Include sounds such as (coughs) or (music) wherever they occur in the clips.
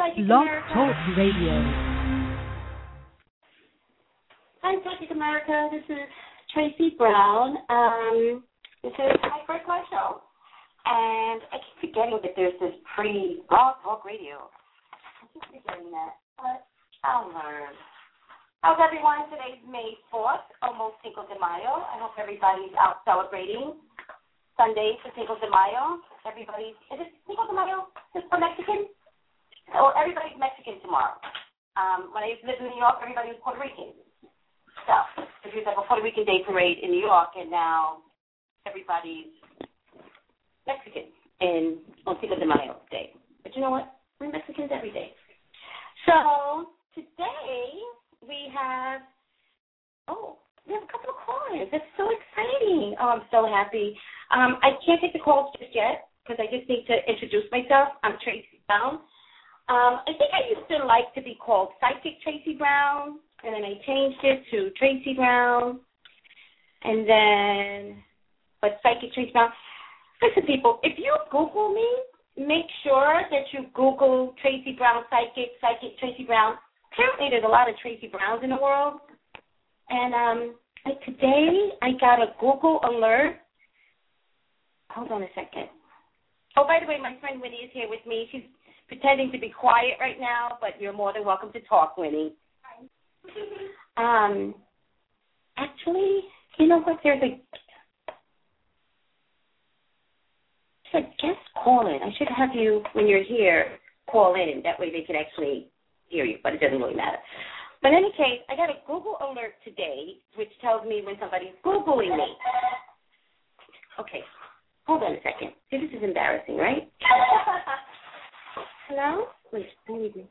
Psychic Blog America. Talk Radio. Hi, Psychic America. This is Tracy Brown. Um, this is my first live show. And I keep forgetting that there's this pre Blog Talk Radio. I keep forgetting that. But I'll learn. How's everyone? Today's May 4th, almost Cinco de Mayo. I hope everybody's out celebrating Sunday for Cinco de Mayo. Everybody's, is it Cinco de Mayo? Is for Mexican? Well, everybody's Mexican tomorrow. Um, when I lived in New York, everybody was Puerto Rican. So, there was like a Puerto Rican Day parade in New York, and now everybody's Mexican in on Cinco de Mayo Day. But you know what? We're Mexicans every day. So, today we have, oh, we have a couple of callers. That's so exciting. Oh, I'm so happy. Um, I can't take the calls just yet because I just need to introduce myself. I'm Tracy Brown. Um, I think I used to like to be called Psychic Tracy Brown, and then I changed it to Tracy Brown, and then, but Psychic Tracy Brown. Listen, people, if you Google me, make sure that you Google Tracy Brown Psychic, Psychic Tracy Brown. Apparently, there's a lot of Tracy Browns in the world, and um, like today I got a Google alert. Hold on a second. Oh, by the way, my friend Winnie is here with me. She's pretending to be quiet right now, but you're more than welcome to talk, Winnie. (laughs) Um, actually, you know what? There's a there's a guest call in. I should have you when you're here call in. That way they can actually hear you, but it doesn't really matter. But in any case, I got a Google alert today, which tells me when somebody's Googling me. Okay, hold on a second. See, this is embarrassing, right? (laughs) Hello? Wait, I need me.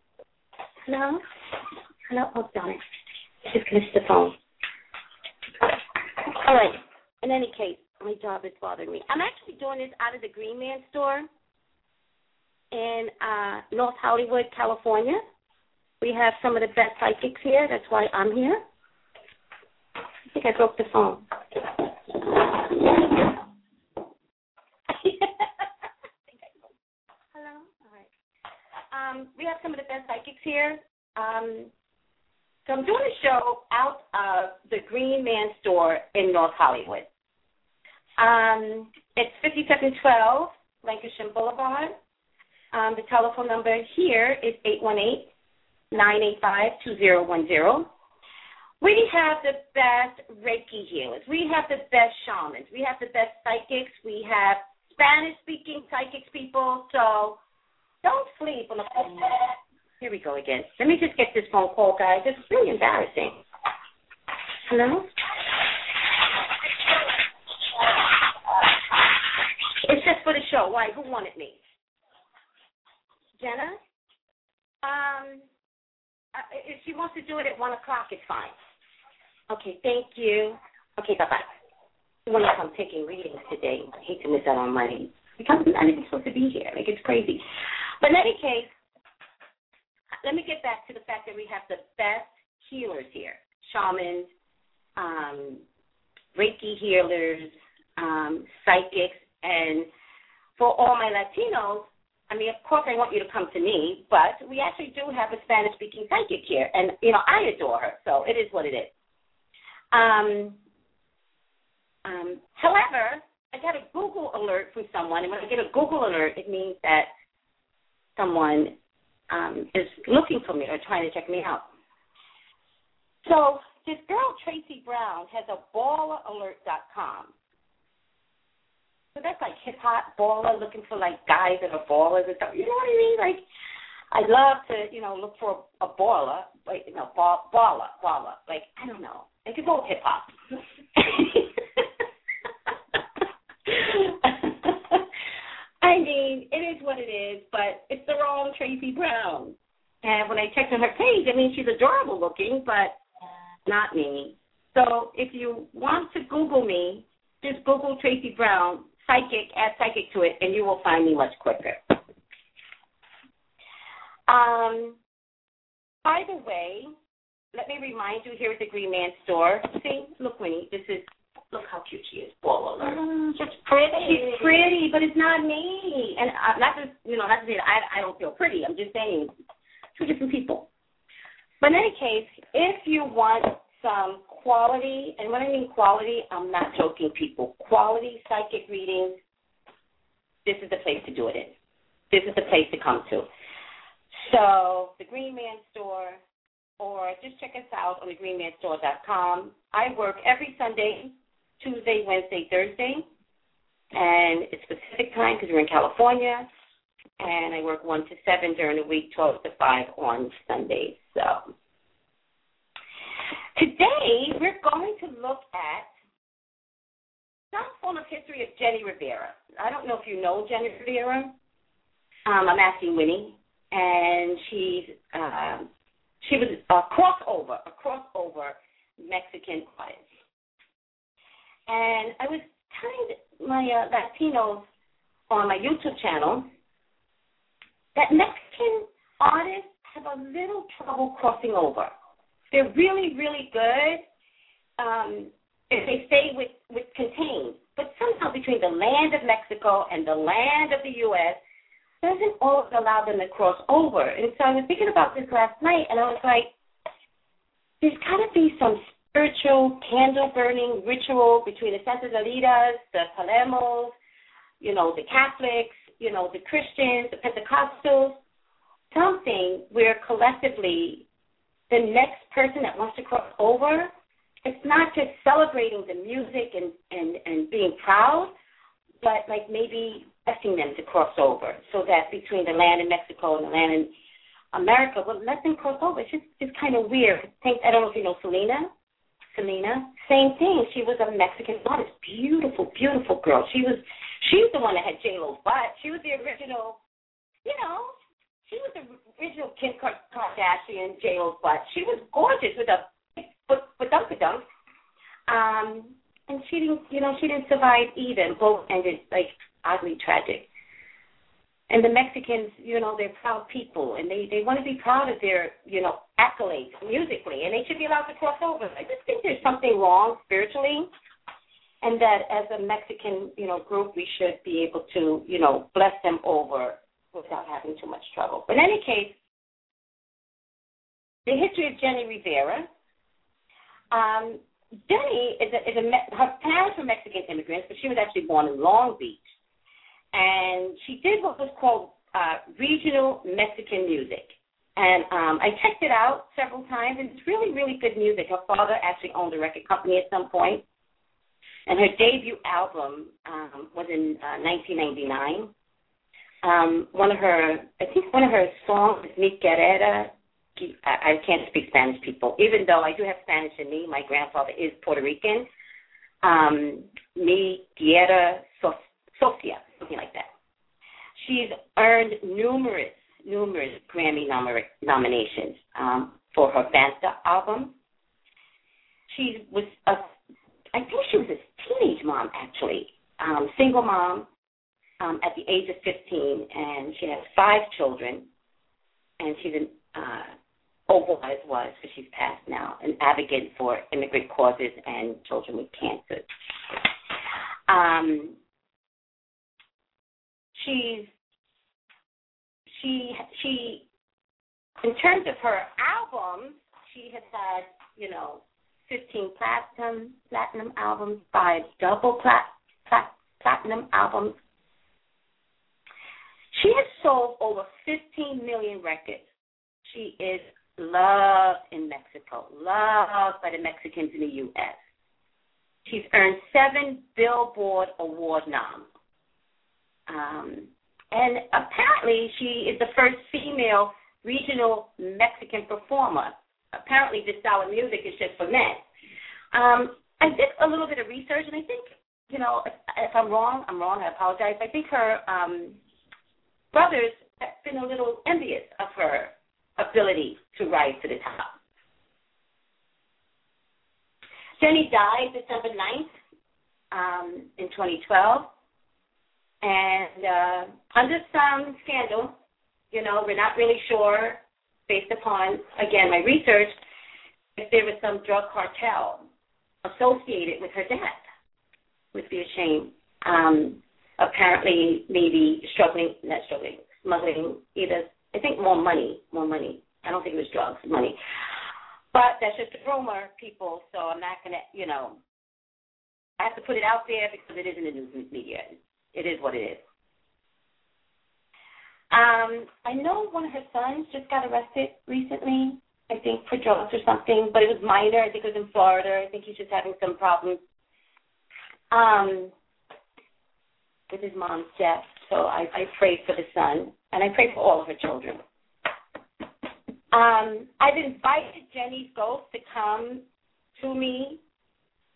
Hello? Hello? Darn it. I just missed the phone. All right. In any case, my job is bothering me. I'm actually doing this out of the Green Man store in uh, North Hollywood, California. We have some of the best psychics here. That's why I'm here. I think I broke the phone. Hello? All right. Um, we have some of the best psychics here. Um, so I'm doing a show out of the Green Man store in North Hollywood. Um, it's 5712 Lankershim Boulevard. Um, the telephone number here is 818-985-2010. We have the best Reiki healers. We have the best shamans. We have the best psychics. We have Spanish-speaking psychics people. So don't sleep on the phone. Here we go again. Let me just get this phone call, guys. It's really embarrassing. Hello? It's just for the show. Why? Who wanted me? Jenna? Um, if she wants to do it at 1 o'clock, it's fine. Okay, thank you. Okay, bye-bye. When I'm taking readings today, I hate to miss out on money. Not even supposed to be here. Like, it's crazy. But in any case, let me get back to the fact that we have the best healers here shamans, um, Reiki healers, um, psychics, and for all my Latinos, I mean, of course, I want you to come to me, but we actually do have a Spanish speaking psychic here, and, you know, I adore her, so it is what it is. Um, um, however, I got a Google alert from someone, and when I get a Google alert, it means that someone um, is looking for me or trying to check me out. So this girl Tracy Brown has a balleralert.com. So that's like hip hop baller looking for like guys that are ballers and stuff. You know what I mean? Like I love to, you know, look for a baller, like you know, ball, baller, baller. Like I don't know. It could go hip hop. (laughs) I mean, it is what it is, but it's the wrong Tracy Brown. And when I checked on her page, I mean, she's adorable looking, but not me. So if you want to Google me, just Google Tracy Brown, psychic, add psychic to it, and you will find me much quicker. Um, by the way, let me remind you here at the Green Man store. See, look, Winnie, this is look how cute she is. Ball alert. Mm, she's pretty. She's pretty, but it's not me. And uh, not just you know, not to say that I I don't feel pretty. I'm just saying two different people. But in any case, if you want some quality, and when I mean quality, I'm not joking, people. Quality psychic readings. This is the place to do it in. This is the place to come to. So the Green Man Store, or just check us out on thegreenmanstore.com. I work every Sunday, Tuesday, Wednesday, Thursday, and it's Pacific time because we're in California. And I work one to seven during the week, twelve to five on Sundays. So Today, we're going to look at some form of history of Jenni Rivera. I don't know if you know Jenni Rivera. Um, I'm asking Winnie, and she's uh, she was a crossover, a crossover Mexican artist. And I was telling my uh, Latinos on my YouTube channel that Mexican artists have a little trouble crossing over. They're really, really good um, if they stay with, with contained. But somehow between the land of Mexico and the land of the U.S., doesn't always allow them to cross over. And so I was thinking about this last night, and I was like, there's got to be some spiritual candle burning ritual between the Santas Alidas, the Palemos, you know, the Catholics, you know, the Christians, the Pentecostals, something where collectively the next person that wants to cross over, it's not just celebrating the music and, and, and being proud, but like maybe asking them to cross over so that between the land in Mexico and the land in America, well, let them cross over. It's just it's kind of weird. I don't know if you know Selena. Selena, same thing. She was a Mexican artist, beautiful, beautiful girl. She was, she was the one that had J Lo's butt. She was the original, you know, she was the original Kim Kardashian, J.Lo's butt. She was gorgeous with a but but dunk dunk. Um, and she didn't, you know, she didn't survive either. Both ended like oddly tragic. And the Mexicans, you know, they're proud people, and they they want to be proud of their, you know, accolades musically, and they should be allowed to cross over. I just think there's something wrong spiritually, and that as a Mexican, you know, group, we should be able to, you know, bless them over without having too much trouble. But in any case, the history of Jenni Rivera. Um, Jenni is a, is a her parents were Mexican immigrants, but she was actually born in Long Beach, and she did what was called uh, regional Mexican music. And um, I checked it out several times, and it's really, really good music. Her father actually owned a record company at some point, and her debut album um, was in uh, 1999 um, one of her, I think one of her songs is Mi Querida. I, can't speak Spanish, people, even though I do have Spanish in me. My grandfather is Puerto Rican. Um, Mi Quiera Sofia, something like that. She's earned numerous, numerous Grammy nom- nominations um, for her Fanta album. She was a, I think she was a teenage mom actually, um, single mom um, at the age of 15, and she has five children, and she's an uh, otherwise was, because she's passed now, an advocate for immigrant causes and children with cancer. Um, she's she she in terms of her albums, she has had you know 15 platinum platinum albums, five double plat, plat, platinum albums, she has sold over 15 million records. She is loved in Mexico, loved by the Mexicans in the U.S. She's earned seven Billboard Award noms. Um, and apparently, she is the first female regional Mexican performer. Apparently, this style of music is just for men. Um, I did a little bit of research, and I think, you know, if, if I'm wrong, I'm wrong. I apologize. I think her um, brothers have been a little envious of her ability to rise to the top. Jenni died December 9th um, in 2012. And uh, under some scandal, you know, we're not really sure, based upon, again, my research, if there was some drug cartel associated with her death. Would be a shame. Um, apparently maybe struggling, not struggling, smuggling either, I think more money, more money I don't think it was drugs, money. But that's just a rumor, people. So I'm not gonna, you know, I have to put it out there because it is in the news media. It is what it is. Um, I know one of her sons just got arrested recently. I think for drugs or something, but it was minor. I think it was in Florida. I think he's just having some problems um, with his mom's death. So I, I pray for the son, and I pray for all of her children. Um, I've invited Jenny's ghost to come to me,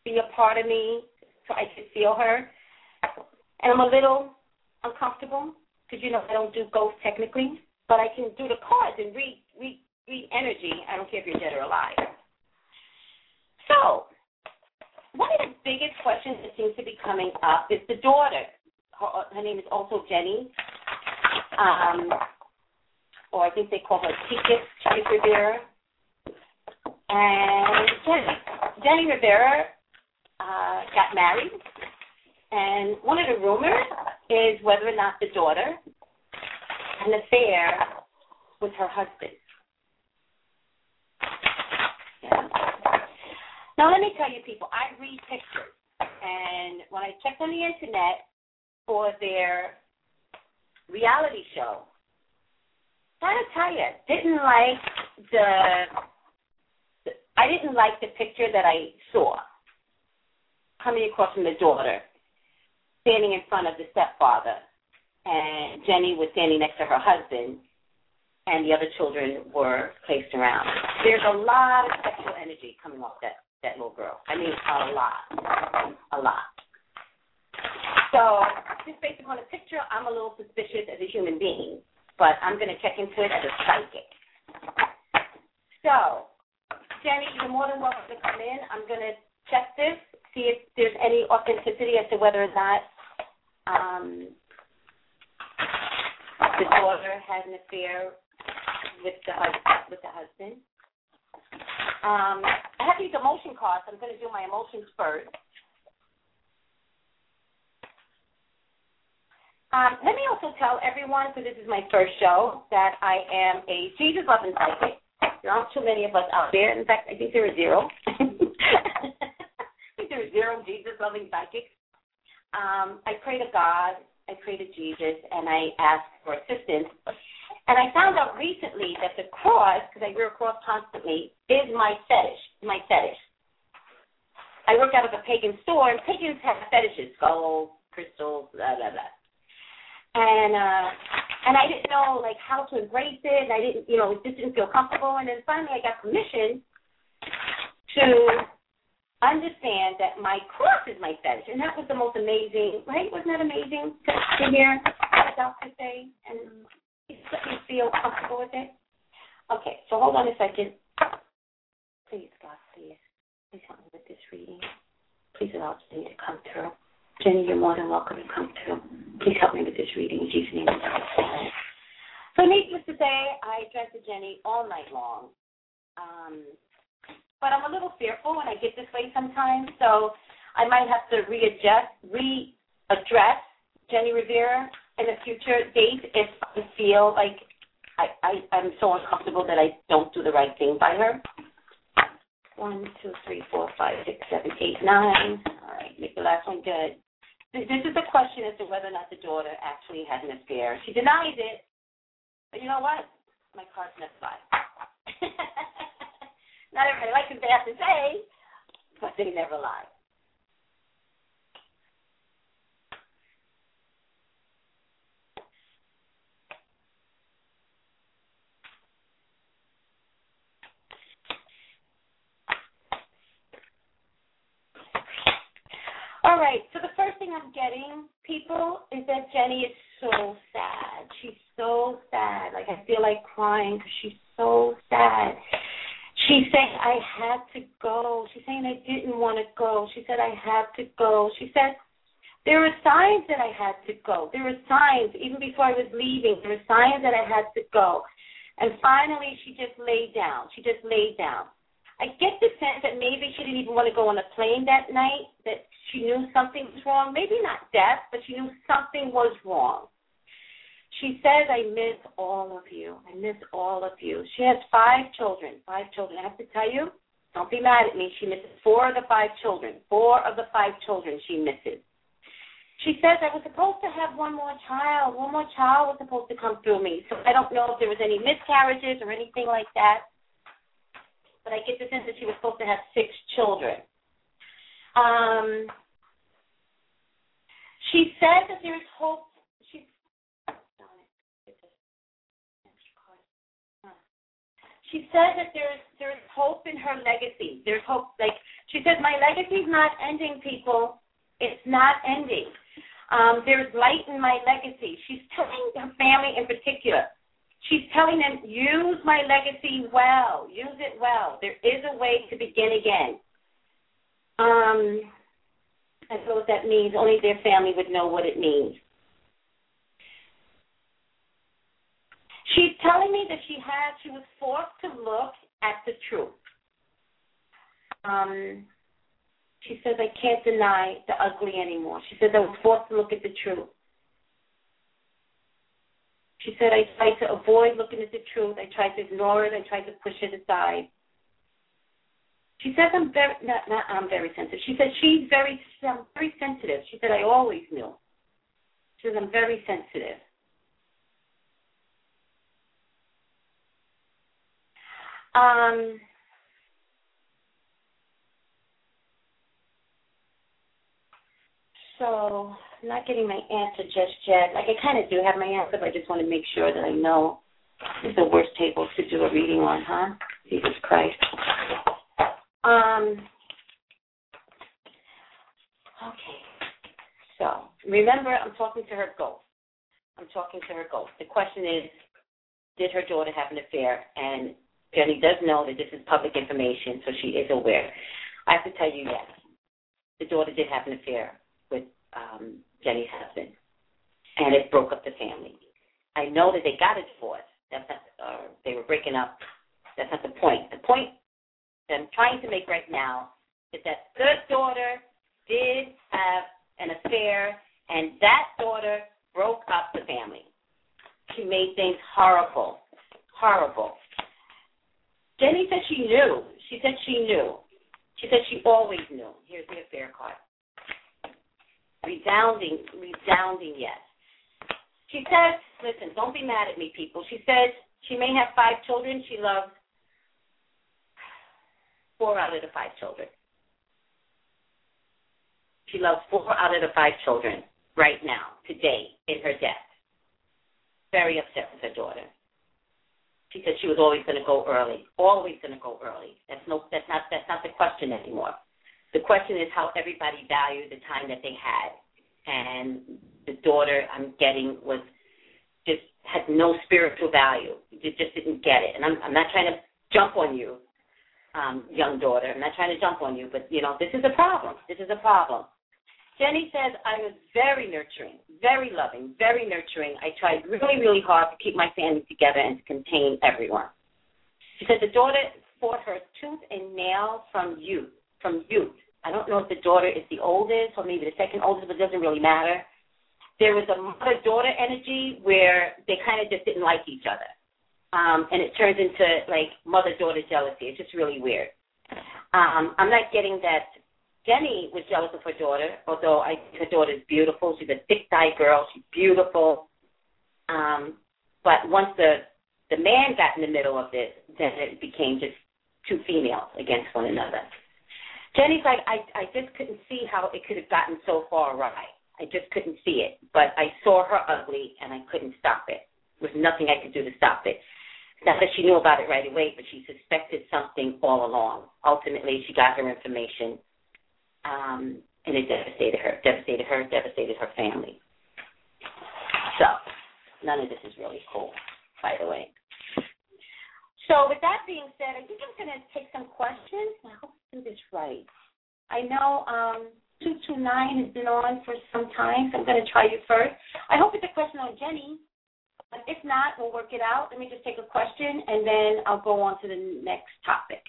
be a part of me, so I can feel her. And I'm a little uncomfortable because you know I don't do ghosts technically, but I can do the cards and read read read energy. I don't care if you're dead or alive. So, one of the biggest questions that seems to be coming up is the daughter. Her, her name is also Jenny. Um, or I think they call her Ticket Chief Rivera. And Jenny, Jenni Rivera uh, got married, and one of the rumors is whether or not the daughter had an affair with her husband. Yeah. Now let me tell you, people, I read pictures, and when I checked on the internet for their reality show, gotta tell you, didn't like the, the I didn't like the picture that I saw coming across from the daughter, standing in front of the stepfather, and Jenny was standing next to her husband, and the other children were placed around. There's a lot of sexual energy coming off that that little girl. I mean, a lot, a lot. So, just based upon the picture, I'm a little suspicious as a human being but I'm going to check into it as a psychic. So, Jenny, you're more than welcome to come in. I'm going to check this, see if there's any authenticity as to whether or not um, the daughter has an affair with the husband. With the husband. Um, I have these emotion cards. I'm going to do my emotions first. Um, let me also tell everyone, because this is my first show, that I am a Jesus loving psychic. There aren't too many of us out there. In fact, I think there are zero. (laughs) I think there are zero Jesus loving psychics. Um, I pray to God, I pray to Jesus, and I ask for assistance. And I found out recently that the cross, because I wear a cross constantly, is my fetish. My fetish. I work out of a pagan store, and pagans have fetishes: skulls, crystals, blah blah blah and uh and I didn't know like how to embrace it. And I didn't, you know, it just didn't feel comfortable. And then finally, I got permission to understand that my cross is my fetish, and that was the most amazing, right? Wasn't that amazing to, hear the doctor say and let me feel comfortable with it? Okay, so hold on a second. Please, God, please, please help me with this reading. Please allow Jenny to come through. Jenny, you're more than welcome to come through. Please help me with this reading in Jesus' name. So, needless to say, I addressed to Jenny all night long. Um, but I'm a little fearful when I get this way sometimes, so I might have to readjust, readdress Jenni Rivera in a future date if I feel like I, I, I'm so uncomfortable that I don't do the right thing by her. One, two, three, four, five, six, seven, eight, nine. All right, make the last one good. This is a question as to whether or not the daughter actually had an affair. She denies it, but you know what? My card's never lie. Not everybody likes what they have to say, but they never lie. All right. So the first thing I'm getting, people, is that Jenny is so sad. She's so sad. Like I feel like crying because she's so sad. She's saying I had to go. She's saying I didn't want to go. She said I had to go. She said there were signs that I had to go. There were signs even before I was leaving. There were signs that I had to go. And finally, she just laid down. She just laid down. I get the sense that maybe she didn't even want to go on a plane that night, that she knew something was wrong. Maybe not death, but she knew something was wrong. She says, I miss all of you. I miss all of you. She has five children. Five children. I have to tell you, don't be mad at me. She misses four of the five children. Four of the five children she misses. She says I was supposed to have one more child. One more child was supposed to come through me. So I don't know if there was any miscarriages or anything like that. But I get the sense that she was supposed to have six children. Um, she said that there's hope. She, she said that there's there's hope in her legacy. There's hope. Like she says, my legacy's not ending, people. It's not ending. Um, there's light in my legacy. She's telling her family in particular. She's telling them, use my legacy well. Use it well. There is a way to begin again. Um, I don't know what that means. Only their family would know what it means. She's telling me that she had she was forced to look at the truth. Um, she says I can't deny the ugly anymore. She says I was forced to look at the truth. She said I tried to avoid looking at the truth. I tried to ignore it. I tried to push it aside. She says I'm very not, not I'm very sensitive. She said she's very I'm very sensitive. She said I always knew. She says I'm very sensitive. Um so I'm not getting my answer just yet. Like I kind of do have my answer, but I just want to make sure that I know. Is the worst table to do a reading on, huh? Jesus Christ. Um, okay. So remember, I'm talking to her ghost. I'm talking to her ghost. The question is, did her daughter have an affair? And Jenny does know that this is public information, so she is aware. I have to tell you, yes, the daughter did have an affair with um, Jenny's husband, and it broke up the family. I know that they got a divorce. That's not, uh, they were breaking up. That's not the point. The point that I'm trying to make right now is that the daughter did have an affair, and that daughter broke up the family. She made things horrible, horrible. Jenny said she knew. She said she knew. She said she always knew. Here's the affair card. Resounding, resounding yes. She says, listen, don't be mad at me, people. She says she may have five children. She loves four out of the five children. She loves four out of the five children right now, today, in her death. Very upset with her daughter. She said she was always going to go early, always going to go early. That's no, that's not, that's not the question anymore. The question is how everybody valued the time that they had, and the daughter I'm getting was just had no spiritual value. It just didn't get it. And I'm, I'm not trying to jump on you um, young daughter. I'm not trying to jump on you, but you know, this is a problem. This is a problem. Jenny says I was very nurturing, very loving, very nurturing. I tried really, really hard to keep my family together and to contain everyone. She said the daughter fought her tooth and nail from youth, from youth. I don't know if the daughter is the oldest or maybe the second oldest, but it doesn't really matter. There was a mother-daughter energy where they kind of just didn't like each other um, and it turns into like mother daughter jealousy. It's just really weird. Um, I'm not getting that Jenny was jealous of her daughter, although I her daughter is beautiful. She's a thick dyed girl. She's beautiful. Um, but once the the man got in the middle of this, then it became just two females against one another. Jenny's like, I I just couldn't see how it could have gotten so far awry. I just couldn't see it. But I saw her ugly and I couldn't stop it. There was nothing I could do to stop it. Not that she knew about it right away, but she suspected something all along. Ultimately, she got her information, um, and it devastated her, devastated her, devastated her family. So, none of this is really cool, by the way. So, with that being said, I think I'm going to take some questions. I hope I do this right. I know um, 229 has been on for some time, so I'm going to try you first. I hope it's a question on Jenny. If not, we'll work it out. Let me just take a question, and then I'll go on to the next topic.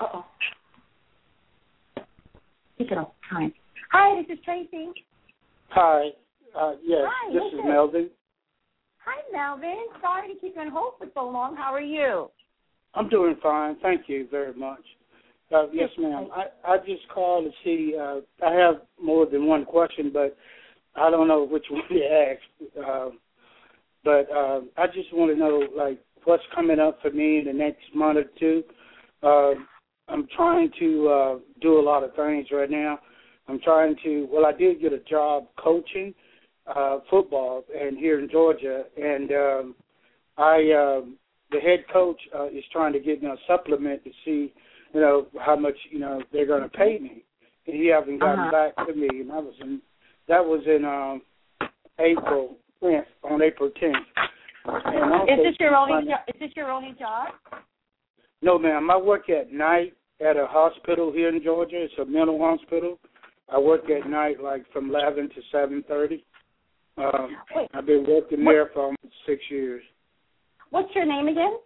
Uh-oh. Take it off time. Hi, this is Tracy. Hi. Uh, yes, Hi, this listen. is Melvin. Hi, Melvin. Sorry to keep you on hold for so long. How are you? I'm doing fine. Thank you very much. Uh, yes, ma'am. I, I just called to see. Uh, I have more than one question, but I don't know which (laughs) one to ask. Uh, but uh, I just want to know, like, what's coming up for me in the next month or two. Uh, I'm trying to uh, do a lot of things right now. I'm trying to. Well, I did get a job coaching uh, football, and here in Georgia, and um, I. Um, the head coach uh, is trying to get me a supplement to see, you know, how much you know they're going to pay me, and he hasn't gotten Uh-huh. back to me. And that was in that was in um, April 10th, on April 10th. And also, Is this your only jo- is this your only job? No, ma'am. I work at night at a hospital here in Georgia. It's a mental hospital. I work at night, like from 11 to 7:30. Um, Wait, I've been working What- there for almost six years. what's your name again?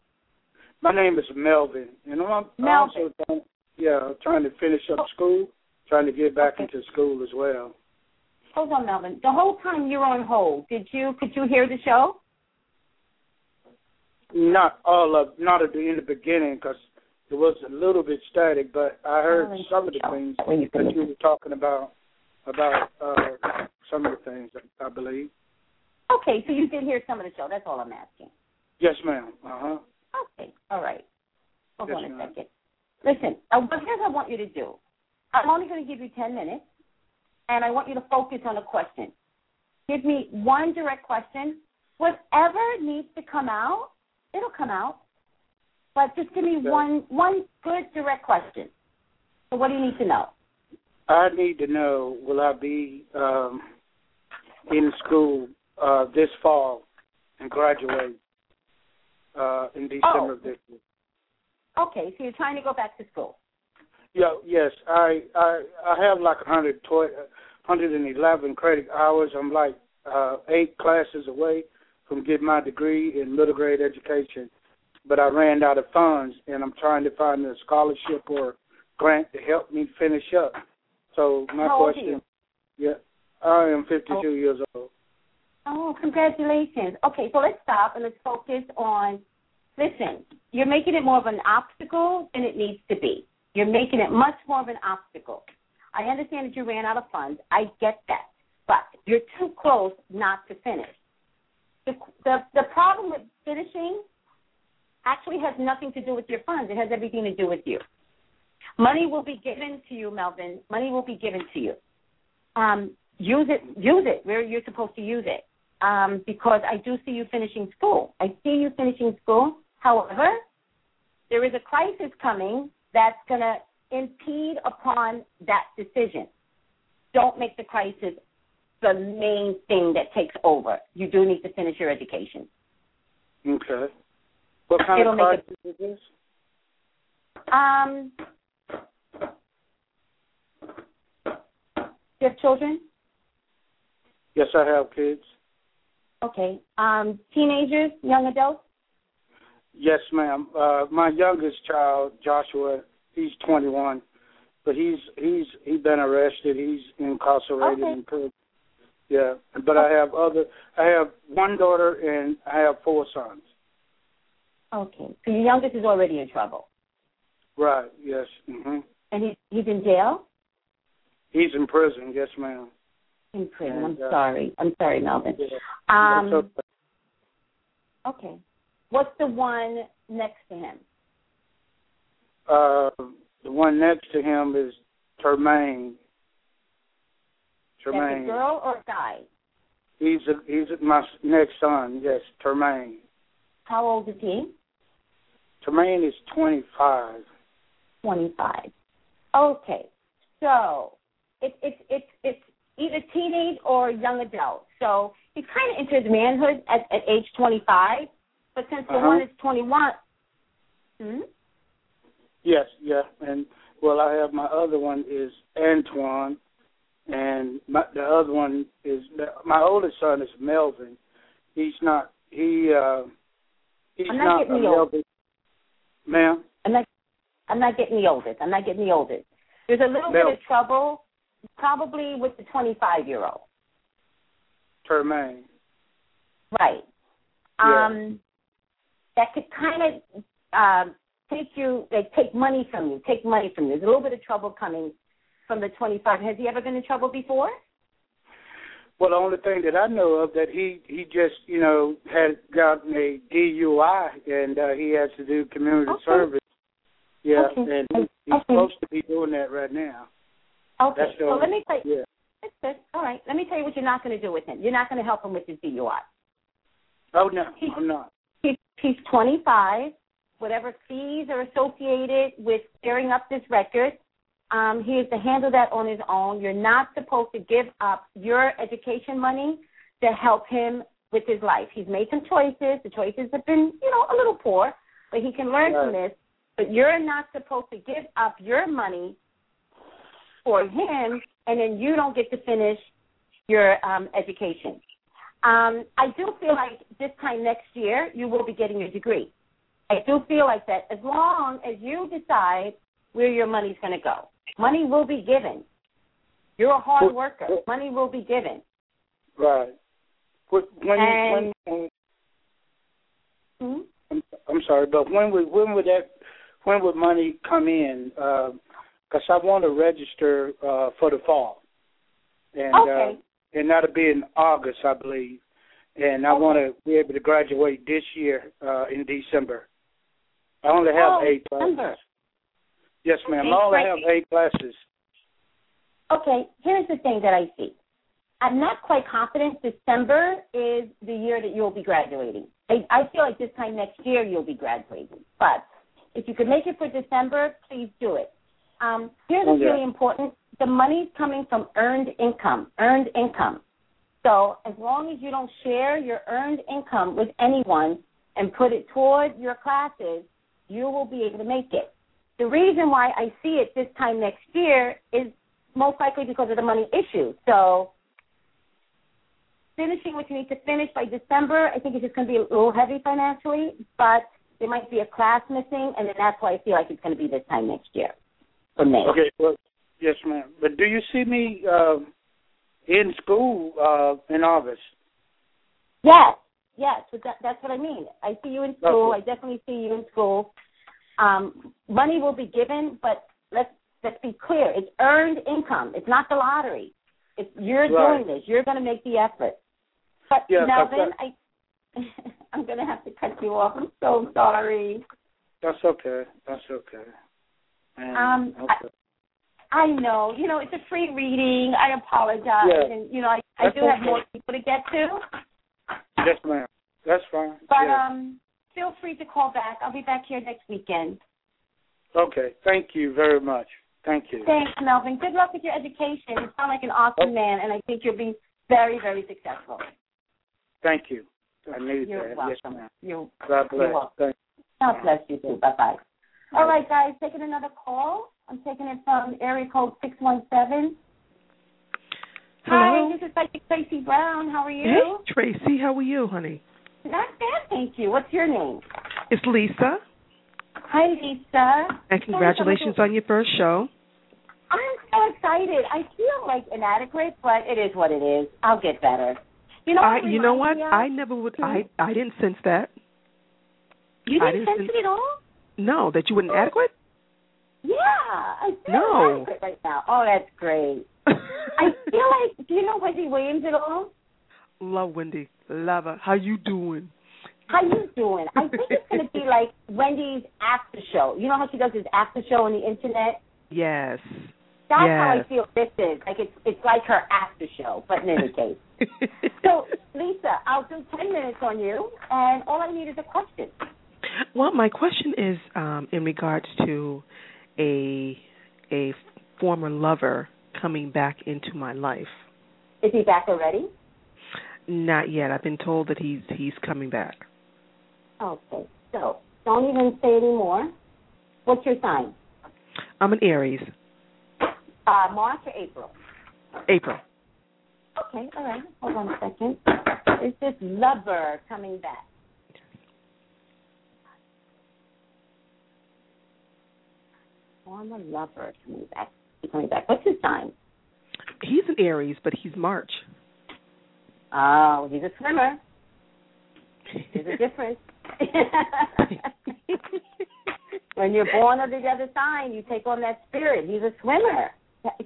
My name is Melvin, and I'm Melvin. also trying, yeah, trying to finish up school, trying to get back Okay. into school as well. Hold on, Melvin. The whole time you were on hold, did you could you hear the show? Not all of, not at the in the beginning, because it was a little bit static, but I heard Oh, some of the things That you were talking about, about uh, some of the things, I believe. Okay, so you did hear some of the show. That's all I'm asking. Yes, ma'am. Uh huh. Okay, all right. Hold Yes, on a ma'am. second. Listen, uh, what here's what I want you to do. I'm only going to give you 10 minutes, and I want you to focus on a question. Give me one direct question. Whatever needs to come out, it'll come out. But just give me Okay. one one good direct question. So what do you need to know? I need to know: Will I be um, in school uh, this fall and graduate uh, in December Oh. of this year? Okay, so you're trying to go back to school. Yeah, yes. I I I have like 120, 111 credit hours. I'm like uh, eight classes away from getting my degree in middle grade education, but I ran out of funds, and I'm trying to find a scholarship or grant to help me finish up. So my How question, yeah, I am 52 Oh. years old. Oh, congratulations. Okay, so let's stop and let's focus on listen, you're making it more of an obstacle than it needs to be. You're making it much more of an obstacle. I understand that you ran out of funds. I get that. But you're too close not to finish. The, the, the problem with finishing actually has nothing to do with your funds. It has everything to do with you. Money will be given to you, Melvin. Money will be given to you. Um, use it, use it where you're supposed to use it. Um, because I do see you finishing school. I see you finishing school. However, there is a crisis coming that's going to impede upon that decision. Don't make the crisis the main thing that takes over. You do need to finish your education. Okay. What kind It'll of it- is this? Um, do you have children? Yes, I have kids. Okay. Um, teenagers, young adults? Yes, ma'am. Uh, my youngest child, Joshua, he's 21, but he's he's he's been arrested. He's incarcerated Okay. in prison. Yeah, but I have other. I have one daughter and I have four sons. Okay. So your youngest is already in trouble. Right. Yes. hmm And he's he's in jail? He's in prison. Yes, ma'am. In prison. And, I'm uh, sorry. I'm sorry, Melvin. Yeah. Um, okay. okay. What's the one next to him? Uh, the one next to him is Termaine. That's a Termaine. girl or a guy? He's a, he's my next son. Yes, Termaine. How old is he? Termaine is 25. 25. Okay. So it's it's it's it's either teenage or young adult. So he kind of enters manhood at, at age 25, but since the Uh-huh. one is 21, hmm? Yes, yeah, and well, I have my other one is Antoine, and my, the other one is my oldest son is Melvin. He's not he uh he's I'm not not, getting a the old- Melvin, ma'am. I'm not I'm not getting the oldest. I'm not getting the oldest. There's a little bit of trouble probably with the 25 year old. Termaine. Right. Yeah. Um, that could kind of um, take you, like, take money from you, take money from you. There's a little bit of trouble coming from the 25. Has he ever been in trouble before? Well, the only thing that I know of that he he just you know had gotten a DUI and uh, he has to do community Okay. service. Yeah, Okay. and he, he's Okay. supposed to be doing that right now. Okay. That's so let me tell you. Yeah. That's good. All right. Let me tell you what you're not going to do with him. You're not going to help him with his DUI. Oh no, I'm not. He's, he's 25. Whatever fees are associated with clearing up this record, um, he has to handle that on his own. You're not supposed to give up your education money to help him with his life. He's made some choices. The choices have been, you know, a little poor, but he can learn from this. But you're not supposed to give up your money for him, and then you don't get to finish your um, education. Um, I do feel like this time next year you will be getting your degree. I do feel like that as long as you decide where your money's going to go. Money will be given. You're a hard worker. Money will be given. Right. What, when And- when Hmm? I'm, I'm sorry, but when would when would that when would money come in? Because I want to register uh, for the fall, and Okay. uh, and that'll be in August, I believe. And I Okay. want to be able to graduate this year uh, in December. I only Oh, have eight December. Yes, ma'am. I only have eight classes. Okay, here's the thing that I see. I'm not quite confident December is the year that you'll be graduating. I, I feel like this time next year you'll be graduating. But if you could make it for December, please do it. Um, here's what's Okay. really important. The money's coming from earned income, earned income. So as long as you don't share your earned income with anyone and put it toward your classes, you will be able to make it. The reason why I see it this time next year is most likely because of the money issue. So finishing what you need to finish by December, I think it's just going to be a little heavy financially, but there might be a class missing, and then that's why I feel like it's going to be this time next year for me. Okay. Well, yes, ma'am. But do you see me uh, in school uh, in August? Yes, yes, but that, that's what I mean. I see you in school. Okay. I definitely see you in school. Um, money will be given, but let's let's be clear. It's earned income. It's not the lottery. It's you're Right. doing this. You're going to make the effort. But Yeah, Melvin. I (laughs) I'm going to have to cut you off. I'm so sorry. That's okay. That's okay. And, Um, okay. I know. You know, it's a free reading. I apologize, Yeah. and you know, I, I do have more people to get to. yes, ma'am. That's fine. But yeah. um, feel free to call back. I'll be back here next weekend. Okay. Thank you very much. Thank you. Thanks, Melvin. Good luck with your education. You sound like an awesome oh. man, and I think you'll be very, very successful. Thank you. I need You're that. welcome. Yes, ma'am. You, God bless. welcome. God bless you too. Bye bye. All right, guys, taking another call. I'm taking it from area code six one seven. Hello. Hi, this is Psychic Tracy Brown. How are you? Hey, Tracy, how are you, honey? Not bad, thank you. What's your name? It's Lisa, Hi, Lisa. and congratulations on your first show. I'm so excited. I feel like inadequate, but it is what it is. I'll get better. You know, I, you know what? I never would. I, I didn't sense that. you didn't didn't sense sense- it at all. No, that you were inadequate. Yeah, I feel No. inadequate right now. Oh, that's great. (laughs) I feel like. Do you know Wendy Williams at all? Love Wendy. Love her. How you doing? How you doing? I think it's going to be like Wendy's after show. You know how she does this after show on the internet? Yes. That's how I feel this is. Like it's it's like her after show, but in any case. (laughs) So, Lisa, I'll do 10 minutes on you, and all I need is a question. well, my question is um, in regards to a a former lover coming back into my life. Is he back already? Not yet. I've been told that he's he's coming back. Okay, so don't even say any more. What's your sign? I'm an Aries. Uh, March or April? April. Okay, all right. Hold on a second. Is this lover coming back? Former lover coming back. He's coming back. What's his sign? He's an Aries, but he's March. Oh, he's a swimmer. There's a (laughs) difference. (laughs) when you're born of the other sign, you take on that spirit. He's a swimmer.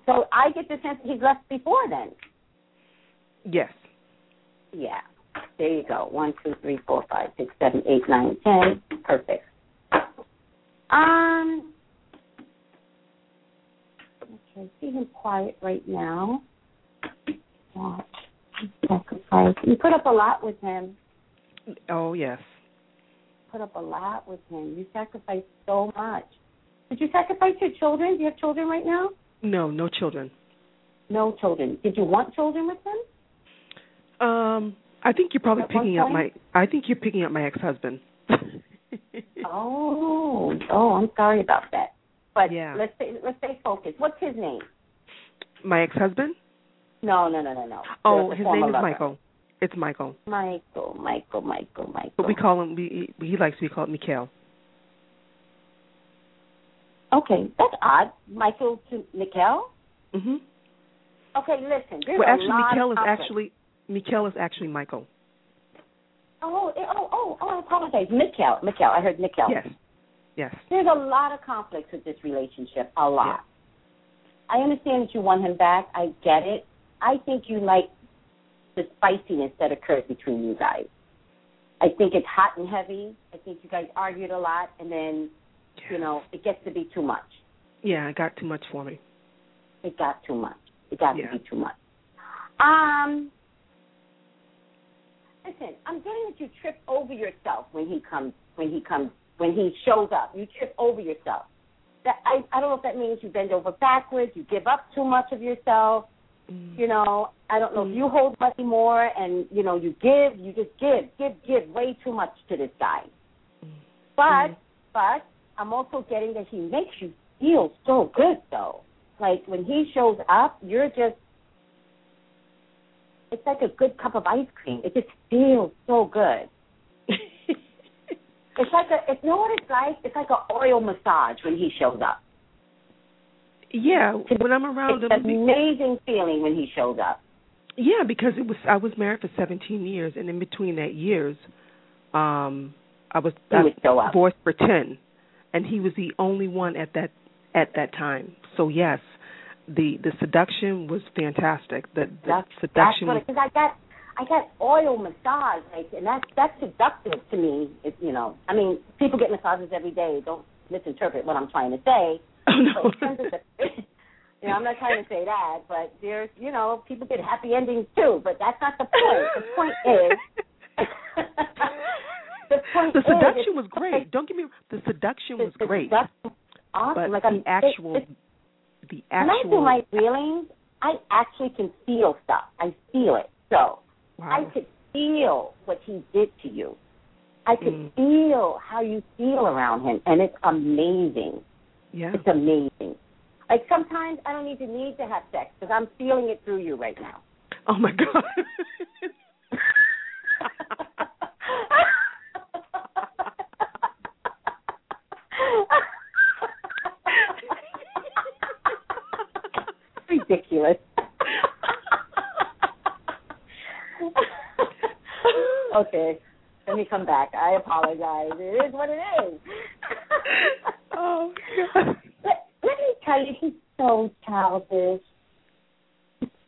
So I get the sense that he's left before then. Yes. Yeah. There you go. One, two, three, four, five, six, seven, eight, nine, ten. Perfect. Um. Okay, see him quiet right now. Watch. Sacrifice. You put up a lot with him. Oh yes. Put up a lot with him. You sacrificed so much. Did you sacrifice your children? Do you have children right now? No, no children. No children. Did you want children with him? Um, I think you're probably At picking up my. I think you're picking up my ex-husband. (laughs) Oh, oh, I'm sorry about that. But Yeah. let's stay, let's stay focused. What's his name? my ex-husband? No, no, no, no, no. Oh, his name is lover. Michael. It's Michael, Michael, Michael, Michael, Michael. but we call him. We he likes to be called Mikhail. Okay, that's odd. Michael to Mikkel. hmm Okay, listen. There's Well, actually, Mikhail is actually Mikhail is actually Michael. Oh, oh, oh, oh! I apologize. Mikkel, Mikkel. I heard Mikkel. Yes. Yes. There's a lot of conflicts with this relationship. A lot. I understand that you want him back. I get it. I think you like the spiciness that occurs between you guys. I think it's hot and heavy. I think you guys argued a lot, and then you know it gets to be too much. Yeah, it got too much for me. It got too much. It got Yeah. to be too much. Um. Listen, I'm getting that you trip over yourself when he comes. When he comes. When he shows up, you trip over yourself. That I I don't know if that means you bend over backwards. You give up too much of yourself. You know, I don't know if you hold money more and you know you give. You just give, give, give way too much to this guy. But but I'm also getting that he makes you feel so good though. Like when he shows up, you're just it's like a good cup of ice cream. It just feels so good. (laughs) It's like a it's you know what it's like? It's like an oil massage when he shows up. Yeah, when I'm around It's him, an amazing feeling when he shows up. Yeah, because it was I was married for 17 years, and in between that years, um, I was I would show up. divorced for 10, and he was the only one at that at that time. So yes, the the seduction was fantastic. The, the That's that's seduction what was because I got I got oil massage, like, and that's that's seductive to me. It, you know, I mean, people get massages every day. Don't misinterpret what I'm trying to say. No. But in terms of the, you know, I'm not trying to say that, but there's, you know, people get happy endings too. But that's not the point. The point is, (laughs) the point the seduction it's- was great. Don't get me the seduction was the great, seduction- awesome. but like the I'm, actual it, the when I do my feelings, I actually can feel stuff. I feel it. So I could feel what he did to you. I could Mm. feel how you feel around him, and it's amazing. Yeah. It's amazing. Like sometimes I don't need to need to have sex because I'm feeling it through you right now. Oh my god. (laughs) Ridiculous. okay, let me come back. I apologize. It is what it is. (laughs) oh god. let, let me tell you, he's so childish.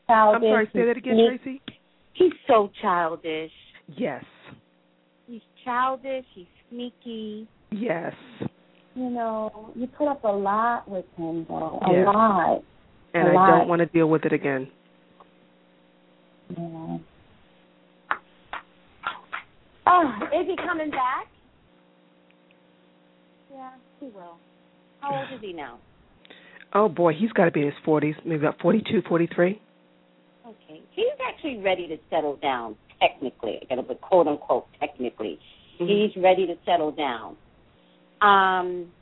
Childish. I'm sorry, say that again, He's- Tracy. He's so childish. Yes. He's childish. He's sneaky. Yes. You know, you put up a lot with him, though. A Yeah. lot. And A I lot. don't want to deal with it again. Yeah. Oh, is he coming back? Yeah, he will. How old is he now? (sighs) Oh boy, he's got to be in his 40s, maybe about 42, 43. Okay. He's actually ready to settle down, technically. I gotta put quote unquote technically. Mhm. He's ready to settle down. Um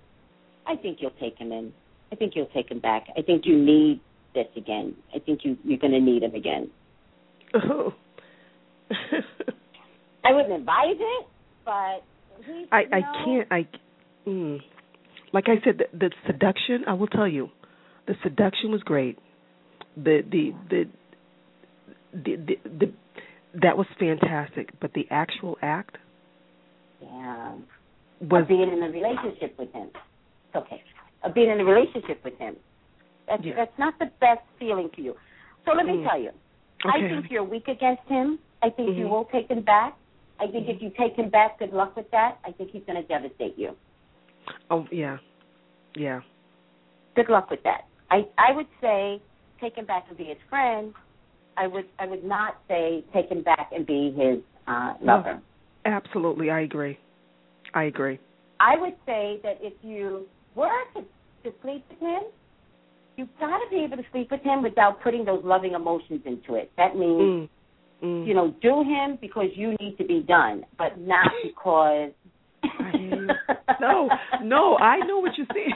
I think you'll take him in. I think you'll take him back. I think you need this again. I think you you're gonna need him again. Oh. (laughs) I wouldn't advise it, but I I know, can't I mm, like I said the, the seduction I will tell you the seduction was great the the the the, the, the that was fantastic, but the actual act Yeah. was of being in a relationship with him. Okay. Of being in a relationship with him. That's Yeah. that's not the best feeling for you. So let me Mm. tell you. I think you're weak against him. I think you Mhm. will take him back. I think Mhm. if you take him back, good luck with that. I think he's going to devastate you. Oh yeah, yeah. Good luck with that. I I would say take him back and be his friend. I would I would not say take him back and be his uh, lover. Absolutely, I agree. I agree. I would say that if you were to, to sleep with him, you've got to be able to sleep with him without putting those loving emotions into it. That means, Mm. Mm. you know, do him because you need to be done, but not (laughs) because. I hear you. No, no, I know what you're saying.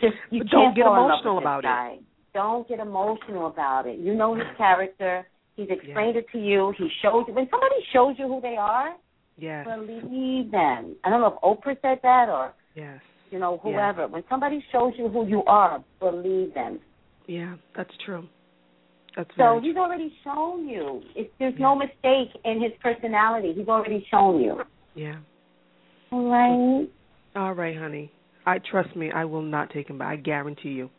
Just you But don't get fall in love emotional about it. Don't get emotional about it. You know his character. He's explained it to you. He shows you when somebody shows you who they are, Yes, believe them. I don't know if Oprah said that or yes, you know Yeah. whoever. When somebody shows you who you are, believe them. yeah. That's true. That's So he's already shown you. It's, there's Yeah. no mistake in his personality. He's already shown you. Yeah. All right. All right, honey. I trust me. I will not take him back. I guarantee you,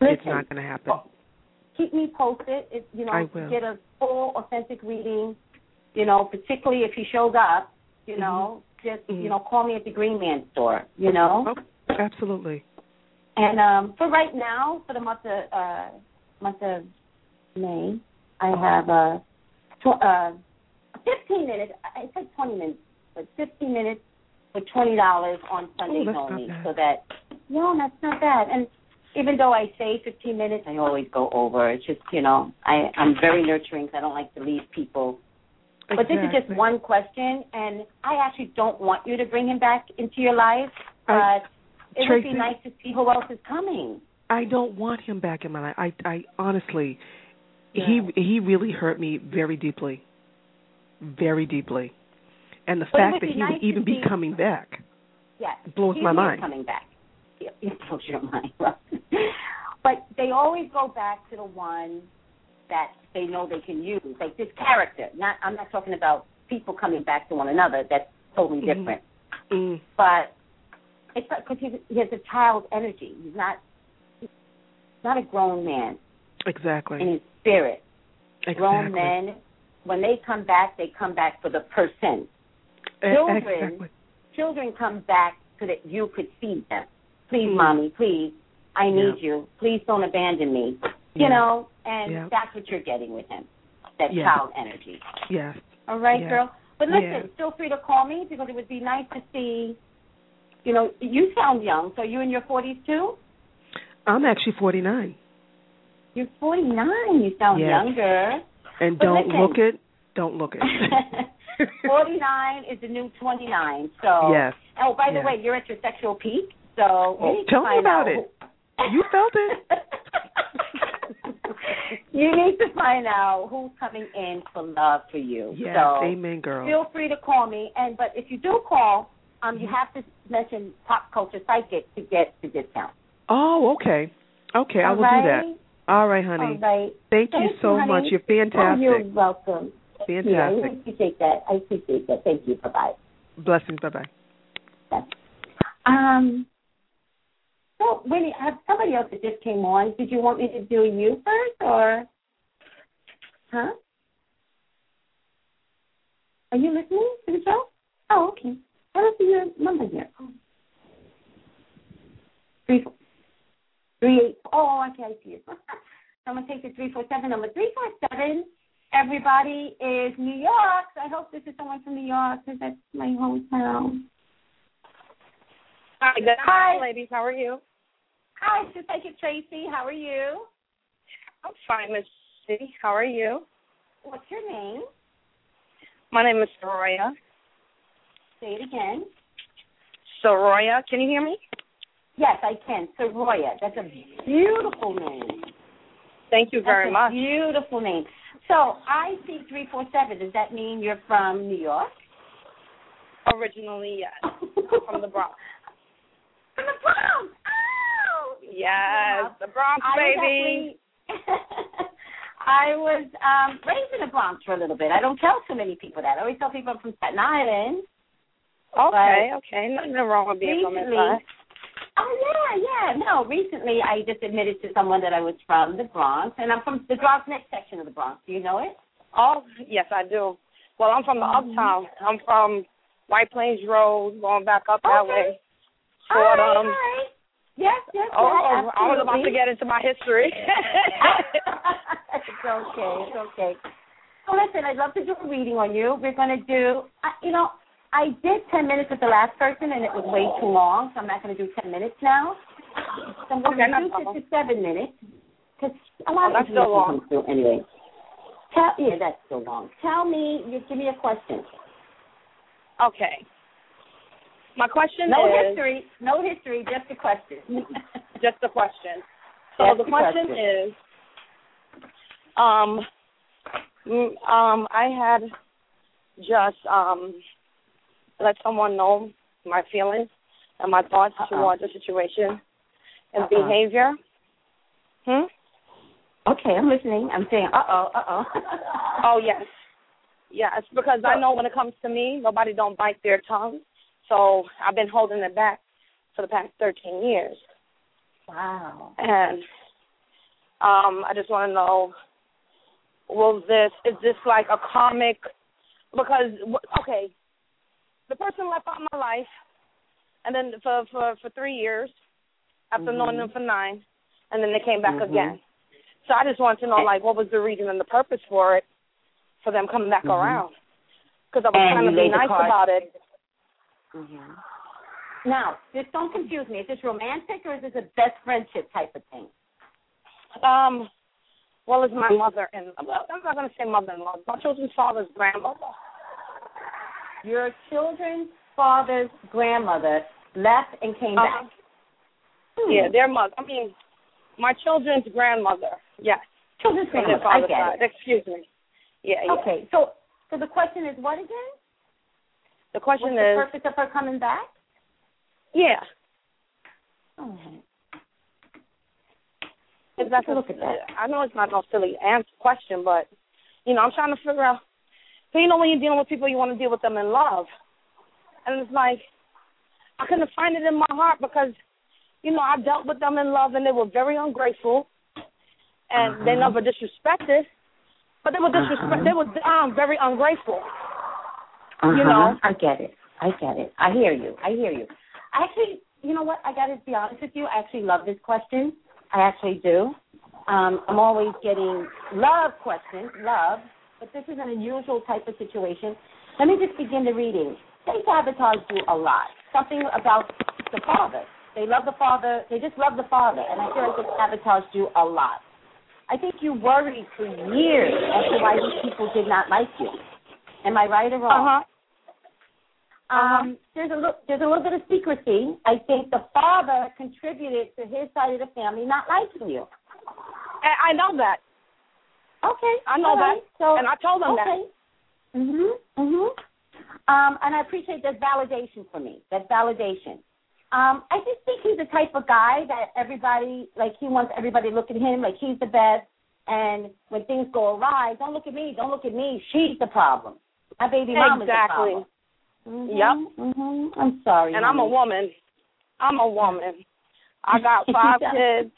Listen, it's not going to happen. keep me posted. If you know, I will. get a full authentic reading. You know, particularly if he shows up. You know, just Mhm. you know, call me at the Green Man store. You know, Oh, absolutely. and um for right now, for the month of uh month of May, I have uh, tw- uh 15 minutes. I said 20 minutes, but 15 minutes for twenty dollars on Sundays oh, not only. So that no, that's not bad. And even though I say 15 minutes, I always go over. It's just you know, I I'm very nurturing. 'cause I don't like to leave people. But this is just one question, and I actually don't want you to bring him back into your life. But I- it would be nice to see who else is coming. I don't want him back in my life. I, I honestly, Yeah. he he really hurt me very deeply, very deeply, and the it fact that he nice would even be coming back Yes. blows He my mind. coming back. It blows your mind. (laughs) but they always go back to the one that they know they can use, like this character. Not, I'm not talking about people coming back to one another. That's totally Mhm. different. Mm, But it's because he, he has a child energy. He's not he's not a grown man exactly. in his spirit. exactly. Grown men, when they come back, they come back for the person. E- children- Exactly. children come back so that you could feed them. Please, Mm. mommy, please, I need Yeah. you. Please don't abandon me. You Yeah. know, and Yeah. that's what you're getting with him. That child energy. Yes. All right, girl. But listen, feel free to call me because it would be nice to see. You know, you sound young. So you in your forties too? I'm actually 49, You're forty nine. You sound Yes. younger. and But don't listen. look it. Don't look it. (laughs) forty nine is the new twenty nine. So Yes. Oh, by the Yeah. way, you're at your sexual peak. So you Oh, need to tell me about out it. You felt it? (laughs) you need to find out who's coming in for love for you. Yes. so Amen, girl. feel free to call me. And but if you do call, um, you have to mention pop culture psychic to get the discount. Oh, okay. Okay, I will do that. All right, honey. All right. Thank, you so you, much. You're Oh, fantastic. you're welcome. Yeah, I appreciate that. I appreciate that. Thank you. Bye bye. Blessings. Bye bye. Um. So, Winnie, I have somebody else that just came on. Did you want me to do you first, or? Huh? Are you listening to the show? Oh, okay. I don't see your number here? Three, four, three, eight. Oh, okay, I see it. (laughs) I'm gonna take the three four seven number. Three four seven. Everybody is New York. I hope this is someone from New York because that's my hometown. Hi, good Hi. ladies. How are you? Hi, just like it, Tracy. How are you? I'm fine, Miss C. How are you? What's your name? My name is Soroya. Say it again. Soroya, can you hear me? Yes, I can. Soroya. That's a beautiful name. Thank you very much. beautiful name. So I see three four seven. Does that mean you're from New York? Originally, yes, (laughs) from the Bronx. From the Bronx. Oh, Yes, the Bronx I baby. (laughs) I was um raised in the Bronx for a little bit. I don't tell too many people that. I always tell people I'm from Staten Island. Okay, okay. Nothing wrong with being from recently, inside. Oh yeah, yeah. No, recently I just admitted to someone that I was from the Bronx, and I'm from the Bronx next section of the Bronx. Do you know it? Oh, yes, I do. Well, I'm from the Mhm. uptown. I'm from White Plains Road, going back up that Okay. way. All right, all Fordham. right. Yes, yes, Oh, yes, I was about to get into my history. (laughs) it's okay. It's okay. So listen, I'd love to do a reading on you. We're going to do, I you know, I did 10 minutes with the last person, and it was way too long, so I'm not going to do 10 minutes now. So I'm going Okay, to no reduce it to seven minutes, because a lot Oh, of still information long. through anyway. Tell, yeah, that's still long. Tell me, you give me a question. okay. My question No is history, no history, just a question. (laughs) just a question. So Just the question question. is, um, um, I had just um let someone know my feelings and my thoughts Uh-uh. towards the situation and Uh-uh. behavior. Hmm. okay, I'm listening. I'm saying, uh oh, uh oh. (laughs) Oh yes, yes. Because I know when it comes to me, nobody don't bite their tongue. So I've been holding it back for the past thirteen years, Wow. and um, I just want to know: Will this is this like a comic? Because okay, the person left out my life, and then for for for three years, after knowing Mhm. them for nine, and then they came back Mhm. again. So I just wanted to know, like, what was the reason and the purpose for it, for them coming back Mhm. around? Because I was And trying to be nice about it. Mm-hmm. Now, just don't confuse me. Is this romantic or is this a best friendship type of thing? Um, well, it's my mother and well, I'm not going to say mother-in-law. My children's father's grandmother. Your children's father's grandmother left and came Uh-huh. back. Hmm. Yeah, their mother. I mean, my children's grandmother. Yes, children's grandmother. I get side. it. Excuse me. Yeah, yeah. Okay, so so the question is what again? The question What's the is, purpose of her coming back? yeah, Oh, if that's Look at that. I know it's not no silly answer question, but you know, I'm trying to figure out. So you know, when you're dealing with people, you want to deal with them in love, and it's like I couldn't find it in my heart because you know I dealt with them in love, and they were very ungrateful, and they Uh-huh. never disrespected, but they were disrespect. Uh-huh. They were um very ungrateful. Uh-huh. You know? I get it. I get it. I hear you. I hear you. I actually, you know what? I got to be honest with you. I actually love this question. I actually do. Um, I'm always getting love questions, love, but this is an unusual type of situation. Let me just begin the reading. They sabotage you a lot. Something about the father. They love the father. They just love the father, and I feel like they sabotaged you a lot. I think you worried for years as to why these people did not like you. Am I right or Uh wrong? huh. Um, there's a little, there's a little bit of secrecy. I think the father contributed to his side of the family not liking you. I know that, Okay, I know that. right. So, and I told them that. okay. Mhm. Mhm. Um, and I appreciate that validation for me. That validation. Um, I just think he's the type of guy that everybody like. He wants everybody to look at him like he's the best. And when things go awry, don't look at me. Don't look at me. She's the problem. My baby mom is the Exactly. problem. Mhm, Yep. Mhm. I'm sorry. And I'm a woman. I'm a woman. I got (laughs) five kids.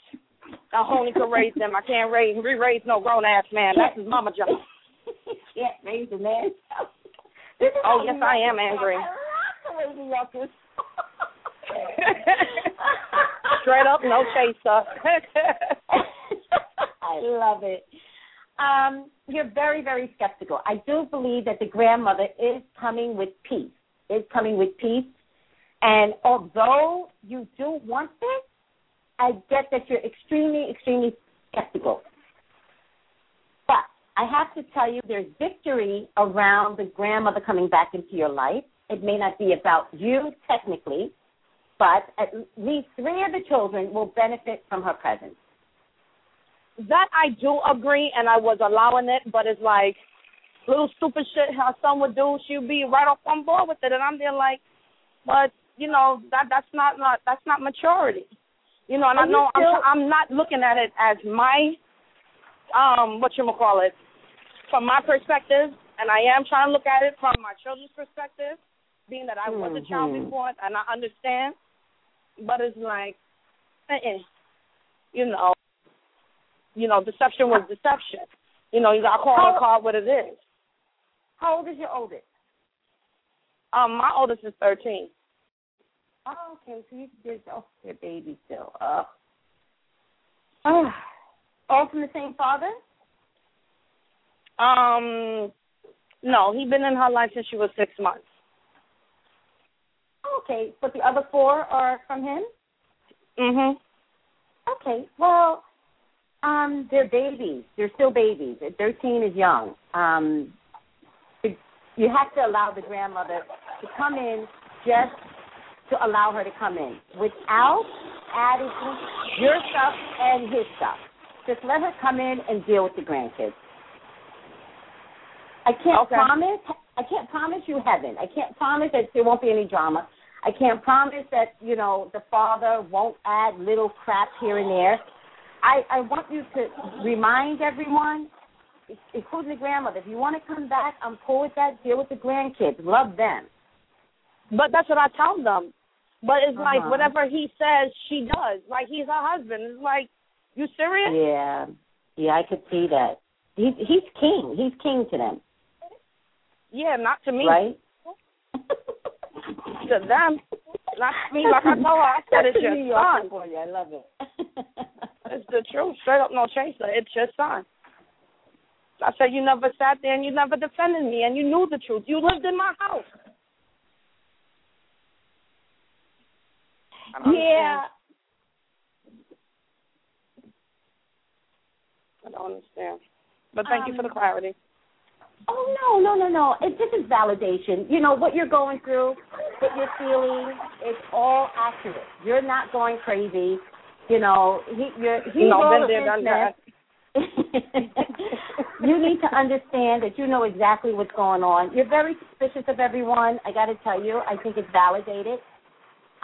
I only could raise them. I can't raise re-raise no grown ass man. That's his mama job. (laughs) can't raise a man. Oh, yes, I am angry. talk. I love the way New Yorkers. Straight up, no chaser. (laughs) I love it. Um, you're very, very skeptical. I do believe that the grandmother is coming with peace. Is coming with peace. And although you do want this, I get that you're extremely, extremely skeptical. But I have to tell you, there's victory around the grandmother coming back into your life. It may not be about you technically, but at least three of the children will benefit from her presence. that I do agree, and I was allowing it, but it's like little stupid shit her son would do. She'd be right off on board with it, and I'm there like, but you know that that's not not that's not maturity. You know, and Are I know still... I'm I'm not looking at it as my um what you call it from my perspective, and I am trying to look at it from my children's perspective, being that I mm-hmm. was a child mm-hmm. before and I understand. But it's like, uh-uh. you know, you know, deception was deception. You know, you got to call How, call what it is. How old is your oldest? Um, my oldest is thirteen. Oh, okay. So you just oh, your baby still. Uh, oh. All from the same father? Um, no, He's been in her life since she was six months. Okay, but the other four are from him. Mhm. Okay, well, um, they're babies. They're still babies. Thirteen is young. Um, you have to allow the grandmother to come in just to allow her to come in without adding your stuff and his stuff. Just let her come in and deal with the grandkids. I can't okay. promise. I can't promise you heaven. I can't promise that there won't be any drama. I can't promise that you know the father won't add little crap here and there. I I want you to remind everyone, including the grandmother, if you want to come back, I'm cool with that. Deal with the grandkids. Love them. But that's what I tell them. But it's uh-huh. like whatever he says, she does. Like he's her husband. It's like, you serious? Yeah, yeah, I could see that. He's he's king. He's king to them. Yeah, not to me. Right. to them, not to me. Like I told her, I said it's (laughs) your son. For you. I love it. (laughs) it's the truth, straight up, no chaser. It's your son. I said you never sat there and you never defended me, and you knew the truth. You lived in my house. Yeah. I don't understand. But thank um, you for the um, clarity. Oh no, no, no, no! It, this is validation. You know what you're going through, what you're feeling. It's all accurate. You're not going crazy. You know, he, you're he's no, all that. (laughs) you need to understand that you know exactly what's going on. You're very suspicious of everyone. I got to tell you, I think it's validated.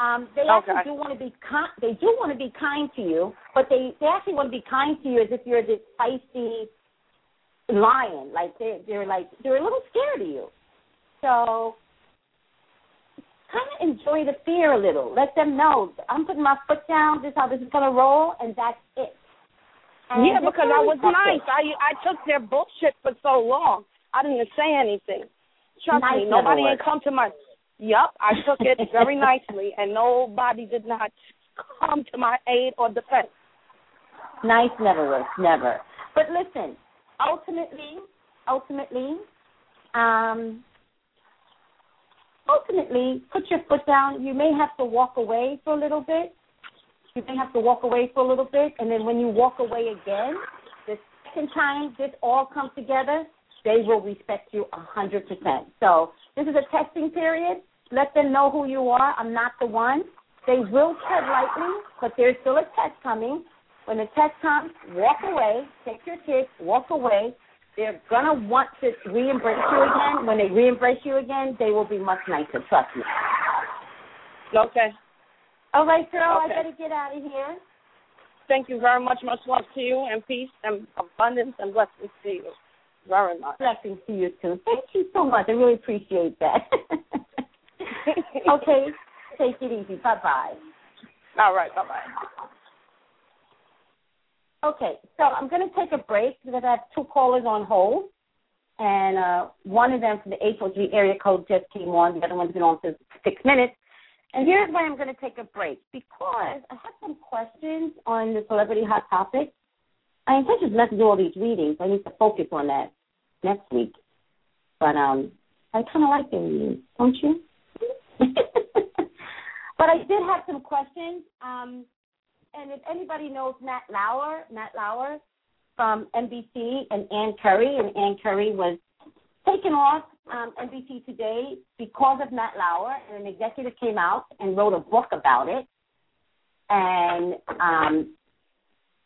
Um, they okay. actually do want to be kind. They do want to be kind to you, but they they actually want to be kind to you as if you're this feisty lion. Like they they're like they're a little scared of you. So kind of enjoy the fear a little. Let them know I'm putting my foot down. This is how this is gonna roll, and that's it. And yeah, because I was nice. I I took their bullshit for so long. I didn't say anything. Trust nice me, nobody ain't come to my Yep, I took it very nicely, and nobody did not come to my aid or defense. Nice never works, never. But listen, ultimately, ultimately, um, ultimately, put your foot down. You may have to walk away for a little bit. You may have to walk away for a little bit, and then when you walk away again, the second time this all comes together, they will respect you a hundred percent. So this is a testing period. Let them know who you are. I'm not the one. They will tread lightly, but there's still a test coming. When the test comes, walk away. Take your kids, walk away. They're gonna want to re-embrace you again. When they re-embrace you again, they will be much nicer. Trust me. Okay. All right, girl. Okay. I better get out of here. Thank you very much. Much love to you, and peace, and abundance, and blessings to you. Very much. Blessings to you too. Thank you so much. I really appreciate that. (laughs) (laughs) okay. Take it easy. Bye bye. All right. Bye bye. Okay, so I'm going to take a break because I have two callers on hold, and uh, one of them from the 843 area code just came on. The other one's been on for six minutes. And here's why I'm going to take a break because I have some questions on the celebrity hot topic. I intention not to do all these readings. I need to focus on that next week. But um, I kind of like the readings, don't you? (laughs) but I did have some questions. Um, and if anybody knows Matt Lauer, Matt Lauer from NBC and Ann Curry, and Ann Curry was taken off um, NBC today because of Matt Lauer, and an executive came out and wrote a book about it. And um,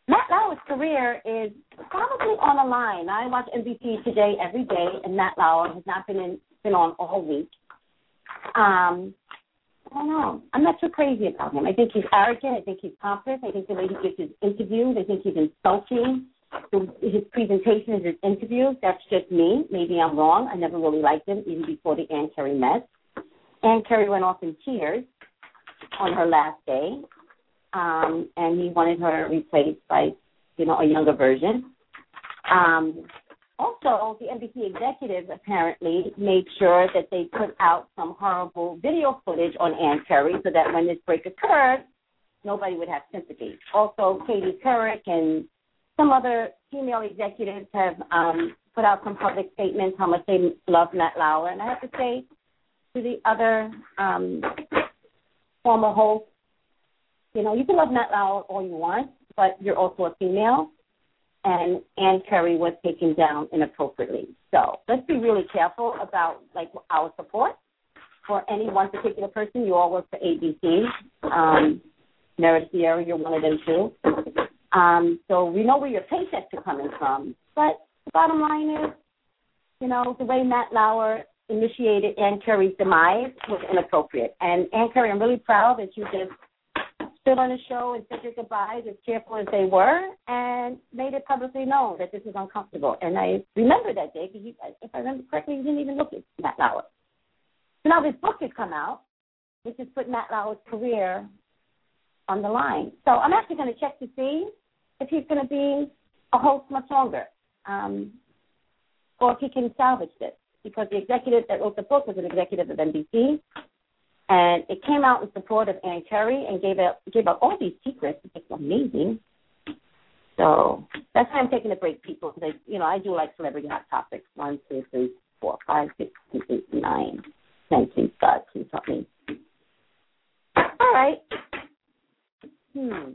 Matt Lauer's career is probably on the line. I watch NBC today every day, and Matt Lauer has not been in, been on all week. Um, I don't know. I'm not too crazy about him. I think he's arrogant. I think he's pompous. I think the way he gives his interviews, I think he's insulting. His presentation is his interviews. That's just me. Maybe I'm wrong. I never really liked him even before the Ann Curry mess. Ann Curry went off in tears on her last day, um, and he wanted her replaced by, you know, a younger version. Um, also, the NBC executives apparently made sure that they put out some horrible video footage on Ann Curry so that when this break occurred, nobody would have sympathy. Also, Katie Couric and some other female executives have um, put out some public statements how much they love Matt Lauer. And I have to say to the other um, former hosts, you know, you can love Matt Lauer all you want, but you're also a female and Ann Curry was taken down inappropriately. So let's be really careful about like our support for any one particular person. You all work for ABC. Um, Meredith Vieira, you're one of them too. Um, so we know where your paychecks are coming from. But the bottom line is, you know, the way Matt Lauer initiated Ann Curry's demise was inappropriate. And Ann Curry, I'm really proud that you just stood on the show and said your goodbyes as careful as they were and made it publicly known that this is uncomfortable. And I remember that day because, if I remember correctly, you didn't even look at Matt Lauer. So now this book has come out, which has put Matt Lauer's career on the line. So I'm actually going to check to see if he's going to be a host much longer, um, or if he can salvage this. Because the executive that wrote the book was an executive of NBC, and it came out in support of Ann Curry and gave up gave up all these secrets. It's amazing. So that's why I'm taking a break, people. Because you know I do like celebrity hot topics. One, two, three, four, five, six, seven, eight, nine, ten. Please God, please help me. All right. Hmm.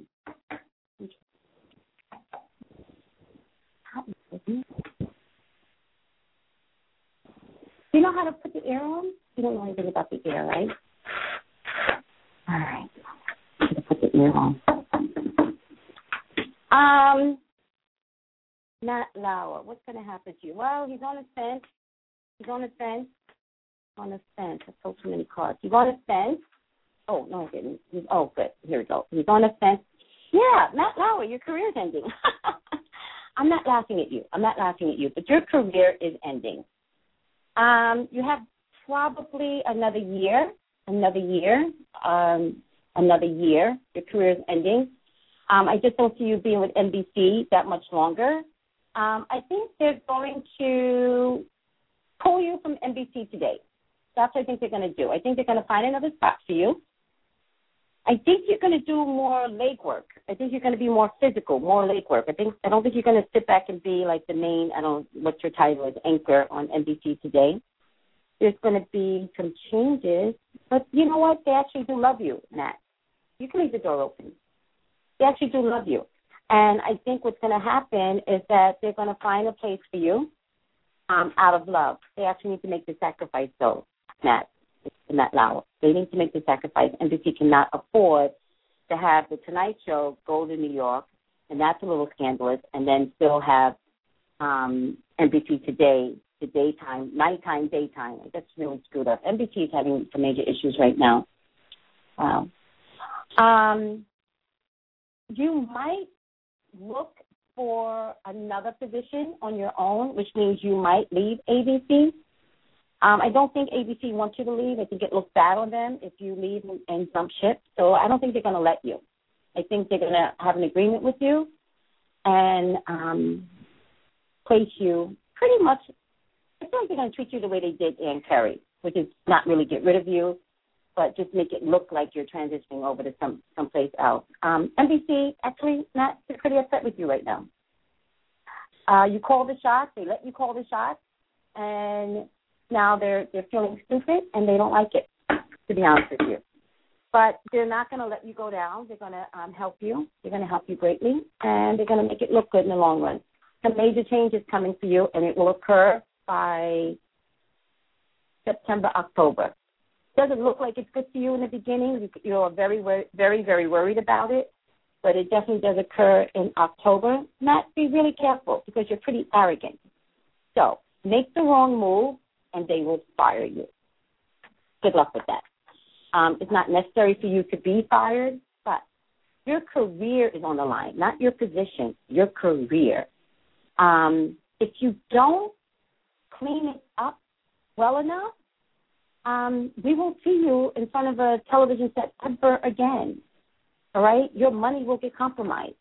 You know how to put the air on? You don't know anything about the air, right? All right. Put the ear on. Um, Matt Lauer, what's going to happen to you? Well, he's on a fence. He's on a fence. On a fence. I told too many cards. He's on a fence. Oh, no, I didn't. He's, oh, good. Here we go. He's on a fence. Yeah, Matt Lauer, your career's ending. (laughs) I'm not laughing at you. I'm not laughing at you, but your career is ending. Um, you have probably another year another year, um, another year. Your career is ending. Um, I just don't see you being with NBC that much longer. Um, I think they're going to pull you from NBC today. That's what I think they're going to do. I think they're going to find another spot for you. I think you're going to do more leg work. I think you're going to be more physical, more leg work. I think I don't think you're going to sit back and be like the main. I don't what your title is, anchor on NBC today there's going to be some changes. But you know what? They actually do love you, Matt. You can leave the door open. They actually do love you. And I think what's going to happen is that they're going to find a place for you um, out of love. They actually need to make the sacrifice, though, Matt. Matt Lauer. They need to make the sacrifice. NBC cannot afford to have the Tonight Show go to New York, and that's a little scandalous, and then still have um, NBC Today the daytime, nighttime, daytime. That's really screwed up. NBC is having some major issues right now. Wow. Um, you might look for another position on your own, which means you might leave ABC. Um, I don't think ABC wants you to leave. I think it looks bad on them if you leave and, and jump ship. So I don't think they're going to let you. I think they're going to have an agreement with you and um, place you pretty much I feel like they're going to treat you the way they did Ann Curry, which is not really get rid of you, but just make it look like you're transitioning over to some someplace else. Um, NBC actually not pretty upset with you right now. Uh, you call the shots, they let you call the shots, and now they're they're feeling stupid and they don't like it. (clears throat) To be honest with you, but they're not going to let you go down. They're going to um, help you. They're going to help you greatly, and they're going to make it look good in the long run. Some major changes coming for you, and it will occur by September, October. Doesn't look like it's good for you in the beginning. You're very, very, very worried about it, but it definitely does occur in October. Not be really careful because you're pretty arrogant. So make the wrong move, and they will fire you. Good luck with that. Um, it's not necessary for you to be fired, but your career is on the line, not your position, your career. Um, if you don't clean it up well enough, um, we won't see you in front of a television set ever again. All right? Your money will get compromised.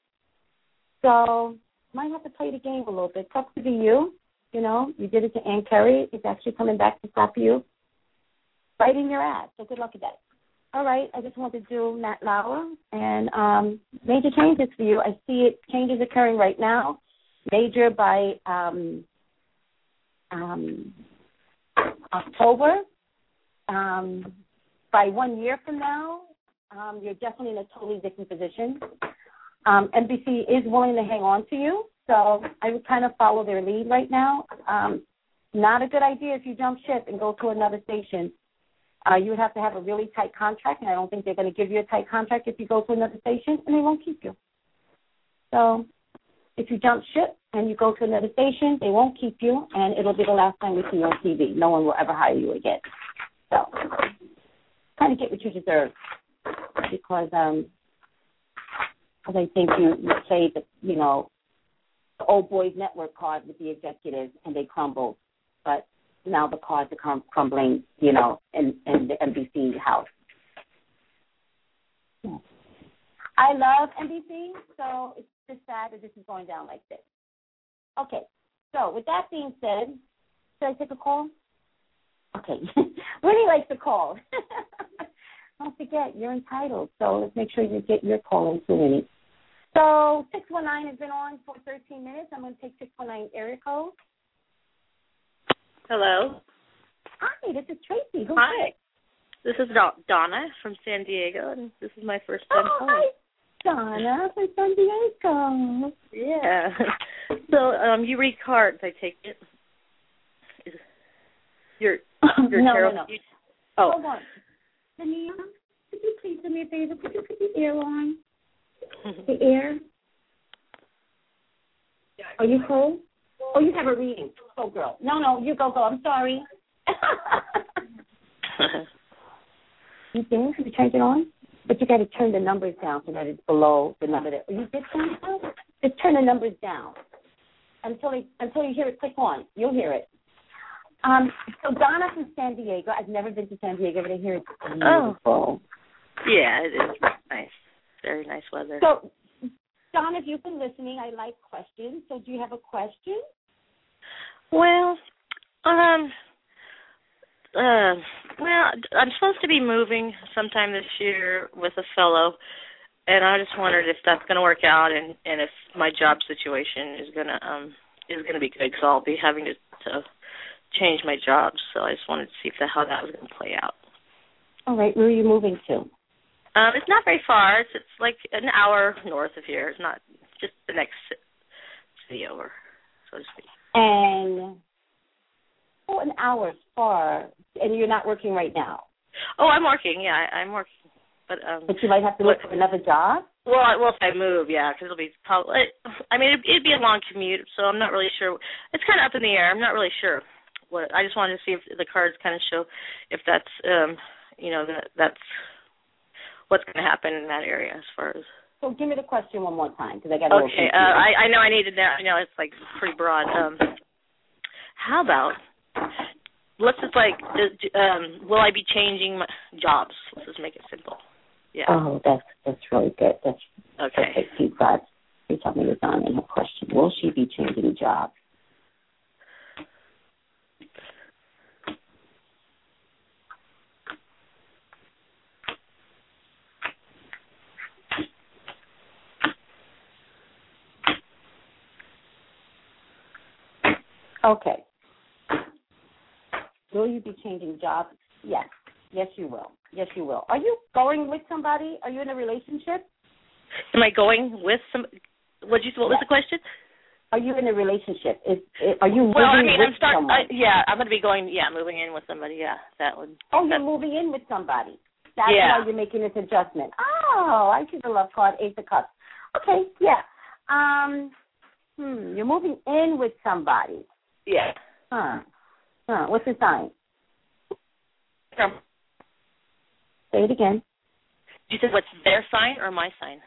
So might have to play the game a little bit. Tough to be you. You know, you did it to Ann Curry. It's actually coming back to stop you. Right in your ass. So good luck with that. All right, I just want to do Matt Lauer and um, major changes for you. I see it changes occurring right now. Major by um, um, October. Um, by one year from now, um, you're definitely in a totally different position. Um, NBC is willing to hang on to you, so I would kind of follow their lead right now. Um, not a good idea if you jump ship and go to another station. Uh, you would have to have a really tight contract, and I don't think they're going to give you a tight contract if you go to another station, and they won't keep you. So if you jump ship and you go to another station, they won't keep you, and it'll be the last time we see you on TV. No one will ever hire you again. So kind of get what you deserve because um because I think you you played the you know the old boys network card with the executives and they crumbled, but now the cards are crumbling, you know, in in the NBC house. I love NBC, so it's just sad that this is going down like this. Okay, so with that being said, should I take a call? Okay, (laughs) Winnie likes to call. (laughs) Don't forget, you're entitled, so let's make sure you get your call in, Winnie. So 619 has been on for 13 minutes. I'm going to take 619 area code. Hello. Hi, this is Tracy. Who's Hi. This is Donna from San Diego, and this is my first time oh, calling. Hi, Donna from San Diego. Yeah. (laughs) So, um, you read cards, I take it. You're, you're (laughs) no, tarot. no, no. You, oh. Hold on. Tania, could you please do me a favor? Could you put the air on? The air? Are you cold? Oh, you have a reading. Go, girl. No, no, you go, go. I'm sorry. (laughs) you think you change it on? But you got to turn the numbers down so that it's below the number that you did turn it down. Just turn the numbers down until it, until you hear it click on. You'll hear it. Um, so Donna from San Diego. I've never been to San Diego, but I hear it's beautiful. Oh. Yeah, it is nice. Very nice weather. So, Donna, if you've been listening, I like questions. So, do you have a question? Well, um, uh, well, I'm supposed to be moving sometime this year with a fellow, and I just wondered if that's going to work out, and and if my job situation is gonna um is going to be good, because I'll be having to to change my job. So I just wanted to see if the, how that was going to play out. All right, where are you moving to? Um, it's not very far. It's it's like an hour north of here. It's not just the next city over, so to speak. And oh, an hour far, and you're not working right now. Oh, I'm working. Yeah, I, I'm working, but um. But you might have to look for another job. Well, I, well, if I move, yeah, because it'll be probably. I mean, it'd, it'd be a long commute, so I'm not really sure. It's kind of up in the air. I'm not really sure what. I just wanted to see if the cards kind of show if that's um, you know, that that's what's going to happen in that area as far as. So give me the question one more time because I got. Okay, uh, I I know I needed that. I know it's like pretty broad. Um, how about let's just like um, will I be changing my jobs? Let's just make it simple. Yeah. Oh, that's that's really good. That's okay. Perfect feedback. You tell me this on in her question. Will she be changing jobs? Okay. Will you be changing jobs? Yes. Yes, you will. Yes, you will. Are you going with somebody? Are you in a relationship? Am I going with some? What you? What was the question? Are you in a relationship? Is, is are you well? I moving mean, with I'm start. someone? I, yeah, I'm going to be going. Yeah, moving in with somebody. Yeah, that would. oh, you're moving in with somebody. That's Yeah. why you're making this adjustment. Oh, I see the love card, Ace of Cups. Okay, yeah. Um, hmm, you're moving in with somebody. Yeah. Huh. Huh. What's his sign? Say it again. You said what's their sign or my sign?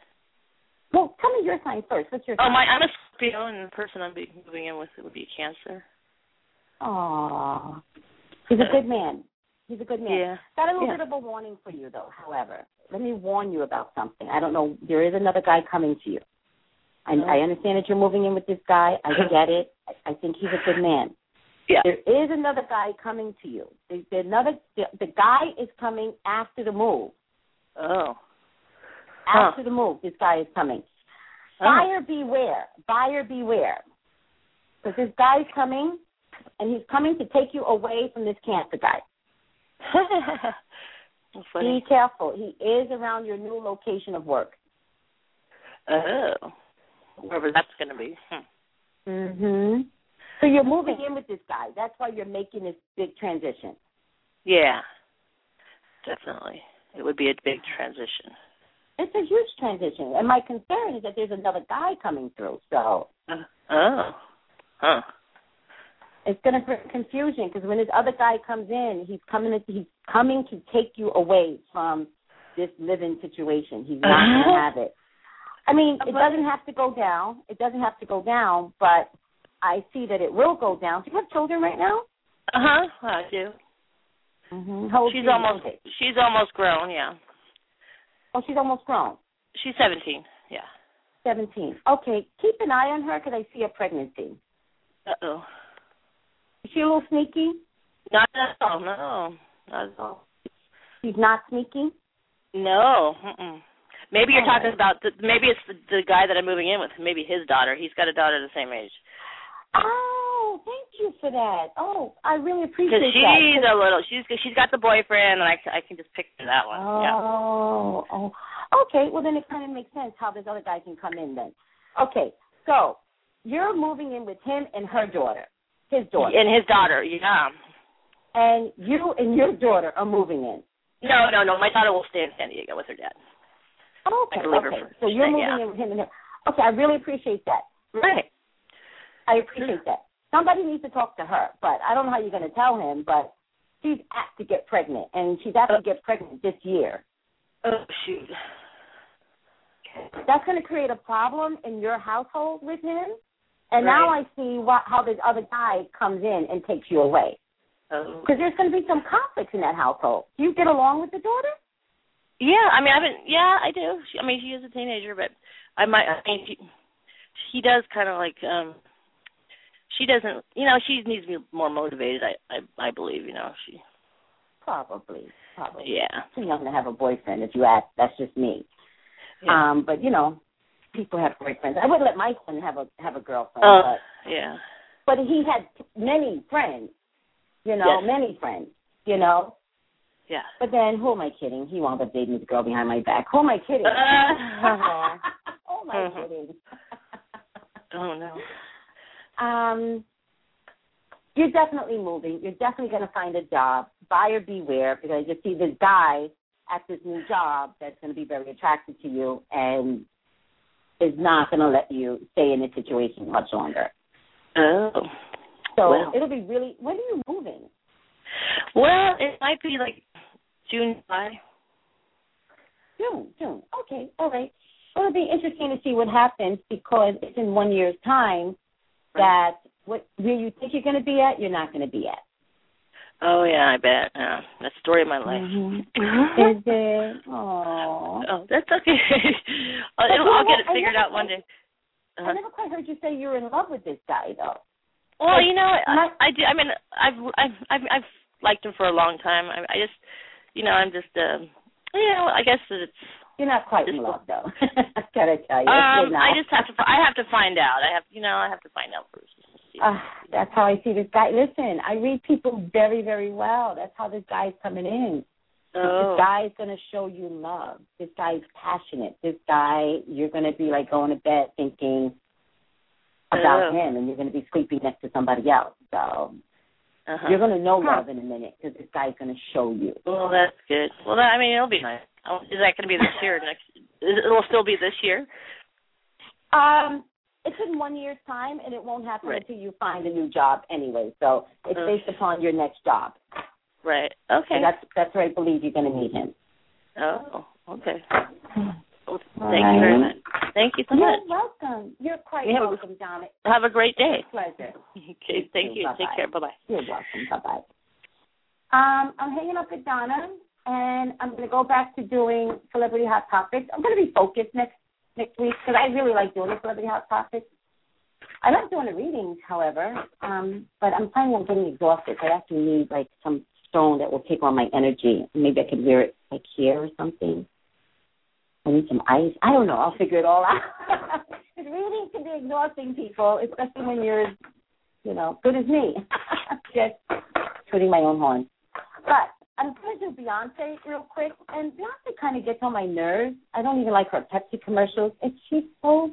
Well, tell me your sign first. What's your Oh, sign? my I'm a Scorpio, and the person I'm be moving in with would be Cancer. Aw. He's a good man. He's a good man. Yeah. Got a little Yeah. bit of a warning for you, though. However, let me warn you about something. I don't know. There is another guy coming to you. I, Oh. I understand that you're moving in with this guy. I get it. (laughs) I, I think he's a good man. Yeah. There is another guy coming to you. The, the another the, the guy is coming after the move. Oh. Huh. After the move, this guy is coming. Oh. Buyer beware. Buyer beware. Because this guy's coming, and he's coming to take you away from this cancer guy. (laughs) Be careful. He is around your new location of work. Oh. Wherever that's going to be. Hmm. Mhm. So you're moving in with this guy. That's why you're making this big transition. Yeah. Definitely. It would be a big transition. It's a huge transition, and my concern is that there's another guy coming through. So Uh, oh. Huh. it's going to create confusion because when this other guy comes in, he's coming. To, he's coming to take you away from this living situation. He's not going Uh-huh. to have it. I mean, it doesn't have to go down. It doesn't have to go down, but I see that it will go down. Do you have children right now? Uh huh. I do. Mm-hmm. How old She's almost Okay. she's almost grown. Yeah. Oh, she's almost grown. She's seventeen. Yeah. Seventeen. Okay, keep an eye on her because I see a pregnancy. Uh oh. Is she a little sneaky? Not at all. No. Not at all. She's not sneaky. No. Mm-mm. Maybe you're talking about the, maybe it's the, the guy that I'm moving in with. Maybe his daughter. He's got a daughter the same age. Oh, thank you for that. Oh, I really appreciate she's that. She's a little. She's she's got the boyfriend, and I I can just picture that one. Yeah. Oh, oh, okay. Well, then it kind of makes sense how this other guy can come in then. Okay, so you're moving in with him and her daughter, his daughter, And his daughter. Yeah. and you and your daughter are moving in. No, no, no. My daughter will stay in San Diego with her dad. Okay, I can leave her okay. So you're moving yeah. in with him and her. Okay, I really appreciate that. Right. I appreciate that. Somebody needs to talk to her, but I don't know how you're going to tell him. But she's apt to get pregnant, and she's apt to get pregnant this year. Oh shoot. That's going to create a problem in your household with him. And Right. now I see what, how this other guy comes in and takes you away. Oh. Because there's going to be some conflicts in that household. Do you get along with the daughter? Yeah, I mean, I haven't. Yeah, I do. She, I mean, she is a teenager, but I might. I mean, she, she does kind of like. um She doesn't. You know, she needs to be more motivated. I, I, I believe. You know, she. Probably, probably. Yeah. Too young to have a boyfriend. If you ask, that's just me. yeah. Um, but you know, people have boyfriends. I wouldn't let my son have a have a girlfriend, Oh, but yeah. but he had many friends. You know, Yes. many friends. You know, Yeah. but then who am I kidding? He wound up dating the girl behind my back. Who am I kidding? (laughs) Uh, (laughs) who am I Mhm. kidding? (laughs) oh no. Um, you're definitely moving. You're definitely going to find a job. Buyer beware, because you see this guy at this new job that's going to be very attracted to you and is not going to let you stay in this situation much longer. Oh. So it'll be really. When are you moving? Well, it might be like June, July. June. June. Okay. All right. Well, it'll be interesting to see what happens because it's in one year's time that what where you think you're going to be at, you're not going to be at. Oh yeah, I bet. Yeah, that's the story of my life. Mhm. (laughs) Is it? Oh. Oh, that's okay. (laughs) I'll, I'll get it figured out one day. I Uh-huh. never quite heard you say you're in love with this guy, though. Well, you know, I, I do. I mean, I've I've I've, I've liked him for a long time. I, I just, you know, I'm just, um, you know, I guess that it's. You're not quite in love, though. (laughs) I Gotta tell you. Um. I just have to. I have to find out. I have, you know, I have to find out first. Uh, that's how I see this guy. Listen, I read people very, very well. That's how this guy's coming in. oh. This guy is going to show you love. This guy's passionate. This guy, you're going to be like going to bed thinking about Oh. him, and you're going to be sleeping next to somebody else. So Uh-huh. you're going to know Huh. love in a minute because this guy's going to show you. Well, that's good. Well, that, I mean, it'll be nice. Oh, Is that going to be this year? Next? It'll still be this year. Um, it's in one year's time, and it won't happen Right. until you find a new job anyway. So it's Okay. based upon your next job. Right. Okay. That's that's where I believe you're going to meet him. Oh, okay. Well, thank right. you very much. Thank you so You're much. welcome. You're quite welcome, Donna. Have a great day. Pleasure. Okay, thank you. Take Bye-bye. care. Bye bye. You're welcome. Bye bye. Um, I'm hanging up with Donna, and I'm going to go back to doing celebrity hot topics. I'm going to be focused next next week because I really like doing the celebrity hot topics. I like doing the readings, however, um, but I'm planning on getting exhausted. I actually need like some stone that will take on my energy. Maybe I could wear it like here or something. I need some ice. I don't know. I'll figure it all (laughs) out. Reading can be exhausting, people, especially when you're, you know, good as me. (laughs) Just tooting my own horn. But I'm going to do Beyonce real quick. And Beyonce kind of gets on my nerves. I don't even like her Pepsi commercials. And she's so.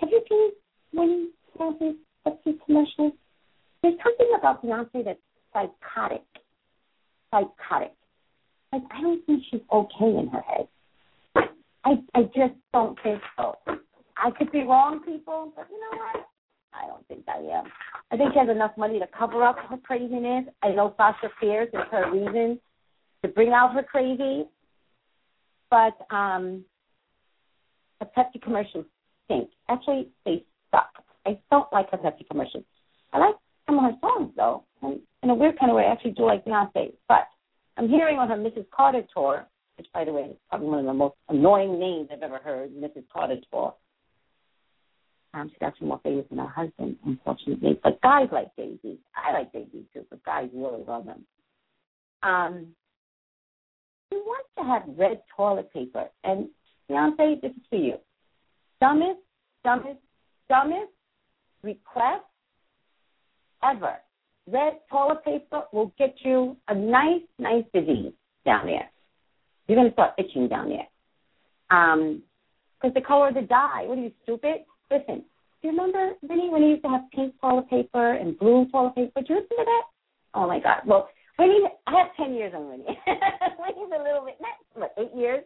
Have you seen when Beyonce's Pepsi commercials? There's something about Beyonce that's psychotic. Psychotic. Like, I don't think she's okay in her head. I I just don't think so. I could be wrong, people, but you know what? I don't think I am. I think she has enough money to cover up her craziness. I know Sasha Fierce is her reason to bring out her crazy. But um the Pepsi commercials stink. Actually, they suck. I don't like her Pepsi commercials. I like some of her songs though, and in a weird kind of way, I actually do like Beyonce. But I'm hearing on her Mrs. Carter tour, which by the way is probably one of the most annoying names I've ever heard, Mrs. Carter tour. Um, she's actually more famous than her husband, unfortunately. But guys like Jay-Z. I like Jay-Z too, but guys really love them. Um, she wants to have red toilet paper. And Beyonce, this is for you. Dumbest, dumbest, dumbest request ever. Red toilet paper will get you a nice, nice disease down there. You're going to start itching down there. Um, because the color of the dye. What are you, stupid? Listen, do you remember, Winnie, when he used to have pink toilet paper and blue toilet paper? Do you remember that? Oh, my God. Well, Winnie, I have 10 years on Winnie. Winnie's (laughs) a little bit, not, what, eight years?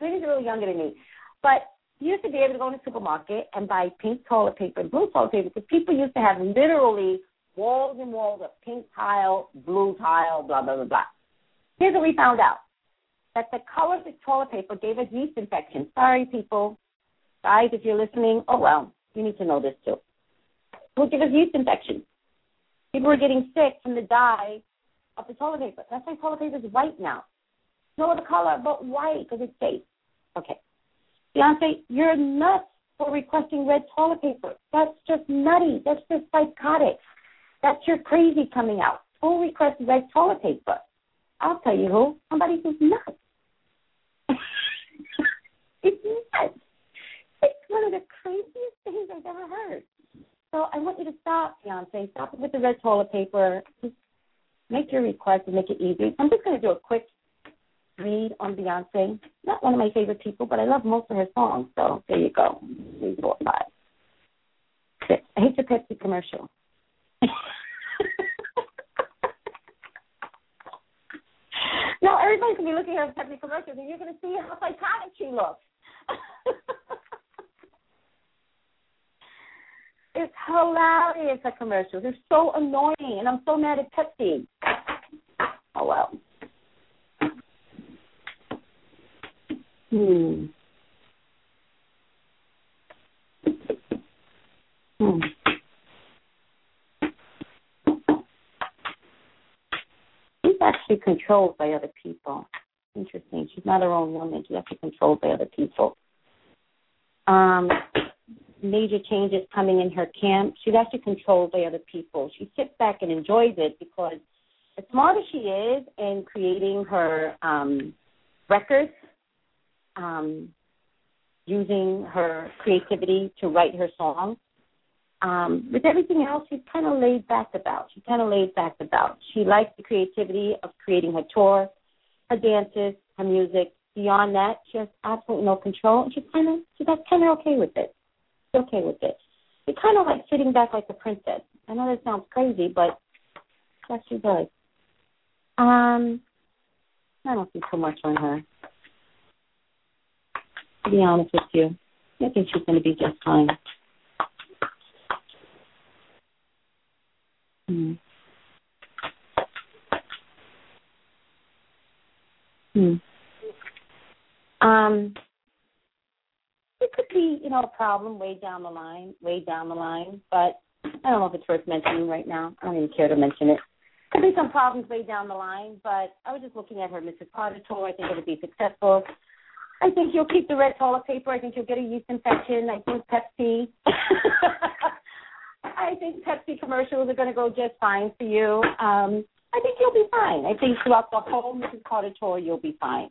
Winnie's a little younger than me. But you used to be able to go in the supermarket and buy pink toilet paper and blue toilet paper because people used to have literally walls and walls of pink tile, blue tile, blah, blah, blah, blah. Here's what we found out. That the color of toilet paper gave us yeast infections. Sorry, people. Guys, if you're listening, oh well, you need to know this too. It will give us yeast infection. People are getting sick from the dye of the toilet paper. That's why toilet paper is white now. No other color but white because it's safe. Okay. Beyonce, you're nuts for requesting red toilet paper. That's just nutty. That's just psychotic. That's your crazy coming out. Who requests red toilet paper? I'll tell you who. Somebody who's nuts. nuts. (laughs) It's one of the craziest things I've ever heard. So I want you to stop, Beyonce. Stop it with the red toilet paper. Just make your request and make it easy. I'm just going to do a quick read on Beyonce. Not one of my favorite people, but I love most of her songs. So there you go. Three, four, five, six. I hate the Pepsi commercial. (laughs) no, everybody's gonna be looking at Pepsi commercials, and you're gonna see how psychotic she looks. (laughs) it's hilarious. The commercials. They're so annoying, and I'm so mad at Pepsi. Oh well. Hmm. Hmm. She's actually controlled by other people. Interesting. She's not her own woman. She's actually controlled by other people. Um, major changes coming in her camp. She's actually controlled by other people. She sits back and enjoys it because as smart as she is in creating her um, records, um, using her creativity to write her songs. Um, with everything else, she's kind of laid back about. She's kind of laid back about. She likes the creativity of creating her tour, her dances, her music. Beyond that, she has absolutely no control, and she's kind of she's kind of okay with it. Okay with it. She's kind of like sitting back like a princess. I know that sounds crazy, but that's she does. Um, I don't see too much on her to be honest with you. I think she's going to be just fine. Hmm. Hmm. Um, could be, you know, a problem way down the line, way down the line, but I don't know if it's worth mentioning right now. I don't even care to mention it. Could be some problems way down the line, but I was just looking at her Mrs. Carter tour. I think it'll be successful. I think you'll keep the red toilet paper. I think you'll get a yeast infection. I think Pepsi. (laughs) I think Pepsi commercials are going to go just fine for you. Um, I think you'll be fine. I think throughout the whole Mrs. Carter tour, you'll be fine.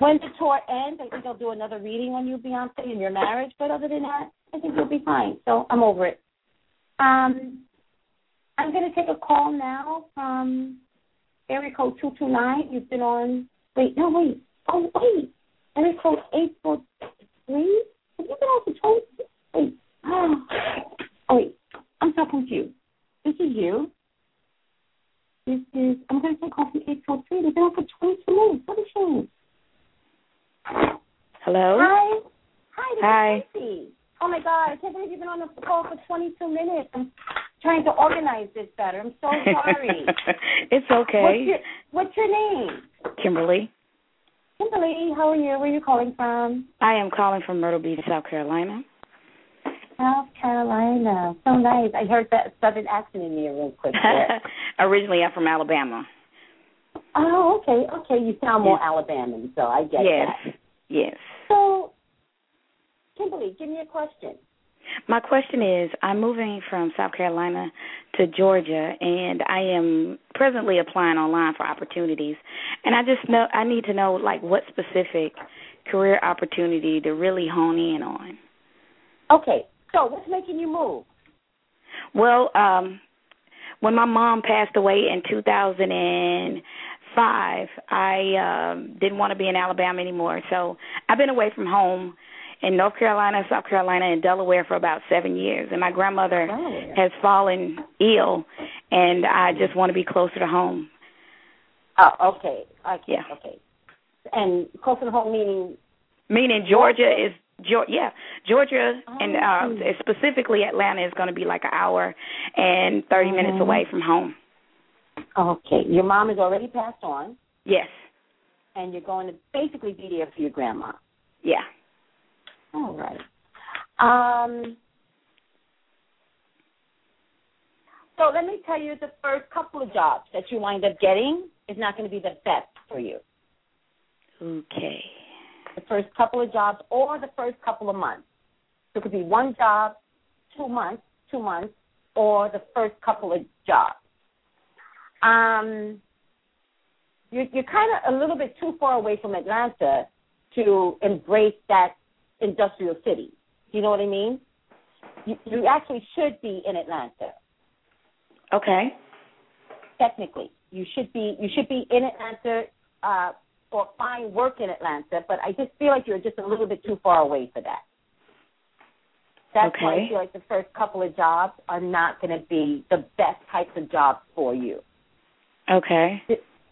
When the tour ends, I think I'll do another reading on you, Beyonce, and your marriage. But other than that, I think you'll be fine. So I'm over it. Um, I'm going to take a call now from area code 229. You've been on. Wait, no, wait. Oh, wait. Area code 843? Have you been on for 20? Wait. Oh, wait. I'm so confused. This is you. This is, I'm going to take a call from 843. They've been on for 22 minutes. What a shame. Hello? Hi. Hi, this Hi. is Tracy. Oh my God, I can't believe you've been on the call for 22 minutes. I'm trying to organize this better. I'm so (laughs) sorry. it's What's okay. your, what's your name? Kimberly. Kimberly, how are you? Where are you calling from? I am calling from Myrtle Beach, South Carolina. South Carolina. So nice. I heard that southern accent in there real quick. (laughs) Originally, I'm from Alabama. oh, okay, okay. You sound more Yes. Alabama, so I get yes. that. Yes. So, Kimberly, give me a question. My question is I'm moving from South Carolina to Georgia and I am presently applying online for opportunities and I just know I need to know like what specific career opportunity to really hone in on. Okay, so what's making you move? Well, um when my mom passed away in 2005, I um didn't want to be in Alabama anymore. So, I've been away from home in North Carolina, South Carolina, and Delaware for about 7 years. And my grandmother Delaware. has fallen ill and I just want to be closer to home. Oh, okay. Okay. Yeah. Okay. And closer to home meaning Meaning Georgia is yeah, Georgia and Oh. uh specifically Atlanta is going to be like an hour and 30 minutes Mhm. away from home. Okay. Your mom has already passed on Yes. and you're going to basically be there for your grandma. Yeah. All right. Um so let me tell you the first couple of jobs that you wind up getting is not going to be the best for you. Okay. The first couple of jobs or the first couple of months. So it could be one job, two months, two months, or the first couple of jobs. Um, you're, you're kind of a little bit too far away from Atlanta to embrace that industrial city. Do you know what I mean? You, you actually should be in Atlanta. Okay. Technically, you should be you should be in Atlanta uh, or find work in Atlanta. But I just feel like you're just a little bit too far away for that. That's why Okay. I feel like the first couple of jobs are not going to be the best types of jobs for you. Okay.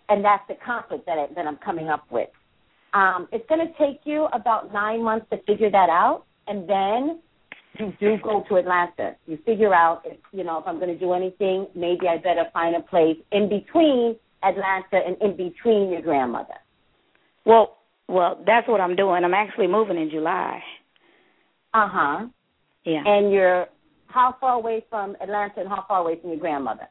and that's the conflict that I, that I'm coming up with. Um, it's going to take you about nine months to figure that out, and then you do go to Atlanta. You figure out, if, you know, if I'm going to do anything, maybe I better find a place in between Atlanta and in between your grandmother. Well, well, that's what I'm doing. I'm actually moving in July. Uh huh. Yeah. And you're how far away from Atlanta and how far away from your grandmother?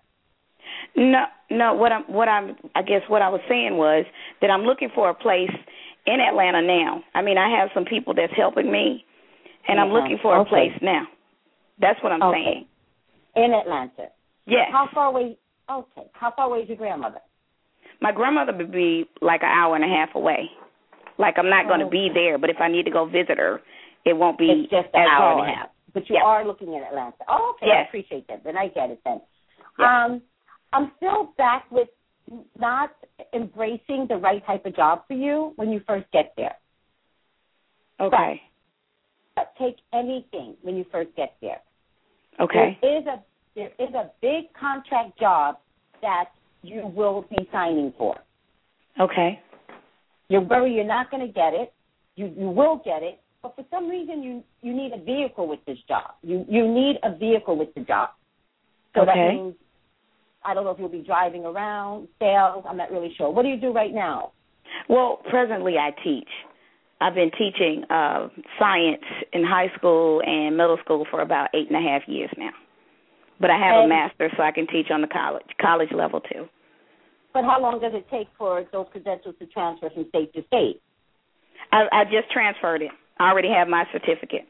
No, no. What I'm, what I'm, I guess what I was saying was that I'm looking for a place in Atlanta now. I mean, I have some people that's helping me, and I'm Uh-huh. looking for a Okay. place now. That's what I'm Okay. saying. In Atlanta. Yes. How far away? Okay. How far away is your grandmother? My grandmother would be like an hour and a half away. Like I'm not going to Oh. be there, but if I need to go visit her, it won't be It's just an hour hard. and a half. But you are looking at Atlanta. Oh, okay. I appreciate that. Then I get it then. Um, I'm still back with not embracing the right type of job for you when you first get there. Okay. But take anything when you first get there. Okay. There is a there is a big contract job that you will be signing for. Okay. You're worried you're not going to get it. You you will get it, but for some reason you you need a vehicle with this job. You you need a vehicle with the job. So that Okay. means I don't know if you'll be driving around, sales. I'm not really sure. What do you do right now? Well, presently I teach. I've been teaching uh science in high school and middle school for about eight and a half years now. But I have And- a master, so I can teach on the college college level too. But how long does it take for those credentials to transfer from state to state? I, I just transferred it. I already have my certificate.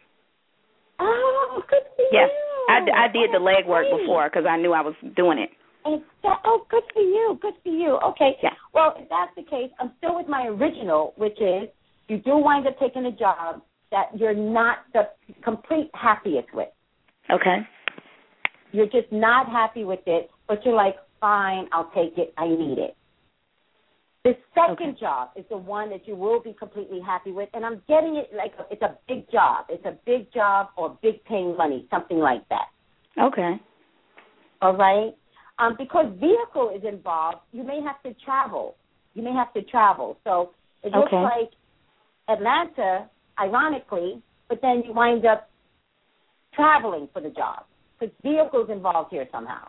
Oh, good for Yes, you. I, I did the Oh, legwork before because I knew I was doing it. And that, oh, good for you. Good for you. Okay. Yeah. Well, if that's the case, I'm still with my original, which is you do wind up taking a job that you're not the complete happiest with. Okay. You're just not happy with it, but you're like, fine, I'll take it. I need it. The second Okay. job is the one that you will be completely happy with, and I'm getting it like it's a big job. It's a big job or big paying money, something like that. Okay. All right. Um, because vehicle is involved, you may have to travel. You may have to travel. So it looks Okay. like Atlanta, ironically, but then you wind up traveling for the job because vehicles involved here somehow.